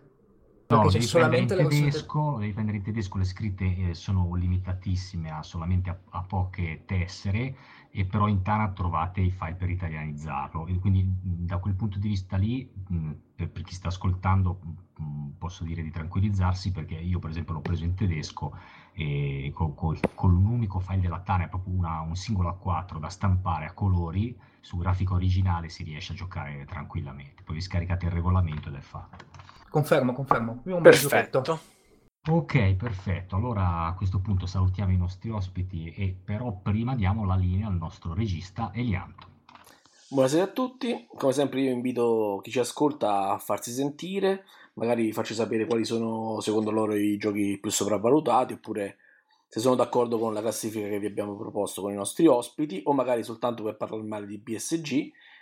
No, perché devi prendere solamente in tedesco, devi prendere in tedesco, le scritte eh, sono limitatissime a solamente a, a poche tessere, e però in Tana trovate i file per italianizzarlo. E quindi da quel punto di vista lì, mh, per, per chi sta ascoltando, mh, posso dire di tranquillizzarsi perché io per esempio l'ho preso in tedesco e co- col- con un unico file della Tana, è proprio una- un singolo A4 da stampare a colori, su grafica originale si riesce a giocare tranquillamente. Poi vi scaricate il regolamento ed è fatto. Confermo, confermo. Un. Perfetto. Ok, perfetto. Allora a questo punto salutiamo i nostri ospiti e però prima diamo la linea al nostro regista Elianto. Buonasera a tutti, come sempre io invito chi ci ascolta a farsi sentire, magari vi faccio sapere quali sono secondo loro i giochi più sopravvalutati oppure se sono d'accordo con la classifica che vi abbiamo proposto con i nostri ospiti o magari soltanto per parlare male di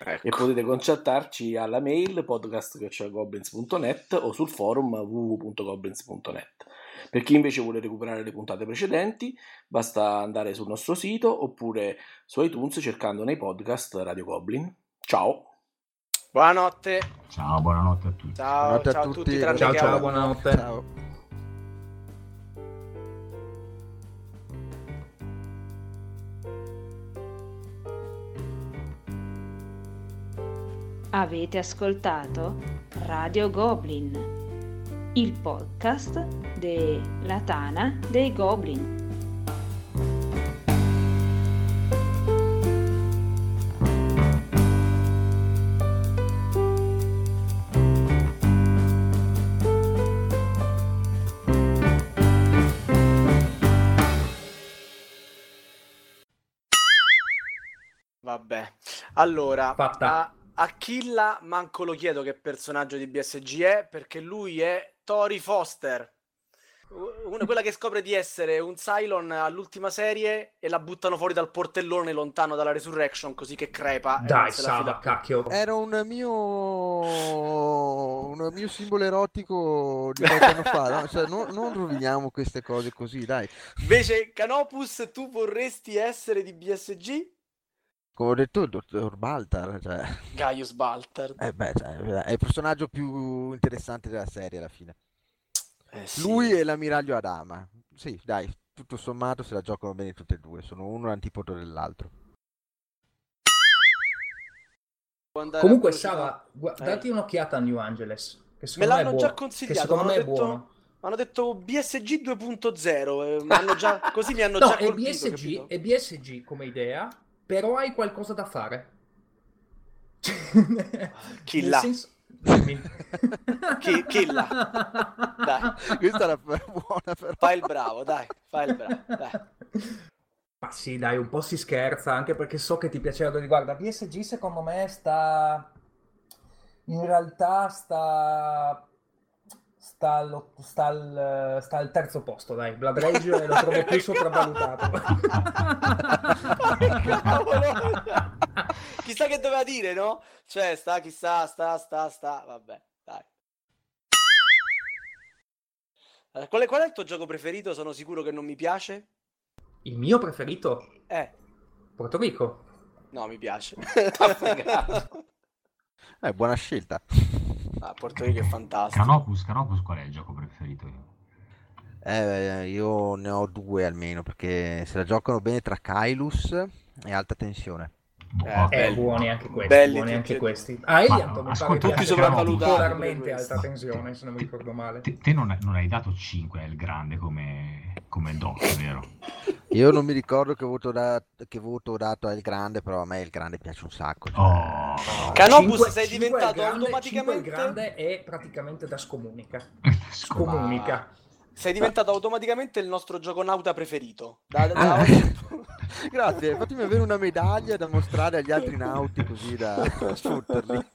BSG e Ecco. potete contattarci alla mail podcast.goblins.net o sul forum www.goblins.net. Per chi invece vuole recuperare le puntate precedenti, basta andare sul nostro sito oppure su iTunes cercando nei podcast Radio Goblin. Ciao! Buonanotte. Ciao, buonanotte a tutti. Ciao, Buonanotte a ciao a tutti. tutti, tranne Ciao, a ciao, buonanotte. Ciao. Avete ascoltato Radio Goblin, il podcast della Tana dei Goblin. Vabbè. Allora, Fatta. a, a Killa manco lo chiedo che personaggio di BSG è, perché lui è Tori Foster. Una, quella che scopre di essere un Cylon all'ultima serie e la buttano fuori dal portellone lontano dalla Resurrection, così che crepa. e Dai, Sava, cacchio. Era un mio, un mio simbolo erotico di qualche anno fa, no? Cioè, non, non roviniamo queste cose così, dai. Invece, Canopus, tu vorresti essere di BSG? Come ho detto, il dottor Baltar, cioè, Gaius Baltar. eh beh, cioè, è il personaggio più interessante della serie alla fine. Eh sì. Lui e l'ammiraglio Adama. Sì, dai, tutto sommato se la giocano bene tutte e due, sono uno l'antipodo dell'altro. Comunque. Sava, gua- Eh. dati un'occhiata a New Angeles. Che Me me l'hanno buono. già Che consigliato, me hanno è detto, buono. m'hanno detto BSG 2.0, eh, già- così mi hanno No, già colpito, BSG, capito? è BSG come idea, però hai qualcosa da fare. Là? senso- Chi- là? Dai. Questa era buona però. Fai il bravo, dai, fai il bravo, dai. Ma sì, dai, un po' si scherza, anche perché so che ti piaceva. Guarda, BSG secondo me sta... In realtà sta sta al, sta al, sta al terzo posto, dai, Blood Rage lo trovo più sopravvalutato. chissà che doveva dire, no? Cioè, sta, chissà, sta, sta, sta, vabbè, dai. Eh, qual, è, qual è il tuo gioco preferito? Sono sicuro che non mi piace. Il mio preferito? Eh. Porto Rico. No, mi piace. eh, buona scelta ah, Porto Rico è fantastico. Canopus, Canopus qual è il gioco preferito? Eh, io ne ho due almeno, perché se la giocano bene tra Kailus e Alta Tensione. Eh. Eh, Belli. buoni anche questi. Belli buoni tutti anche questi. Ah, mi pare ascolta, tutti sopravvalutati particolarmente alta tensione, se non mi ricordo male. Te, te non, non hai dato 5 al grande come, come doc, vero? Io non mi ricordo che voto, da- che voto ho dato al grande, però a me il grande piace un sacco. cioè- Oh, Canopus, Cinque- sei cinque diventato grande- automaticamente- cinque al grande è praticamente da scomunica. Scomunica. Sei diventato automaticamente il nostro gioconauta preferito. Da, da- da Ah. Grazie, fatemi avere una medaglia da mostrare agli altri nauti così da sfruttarli.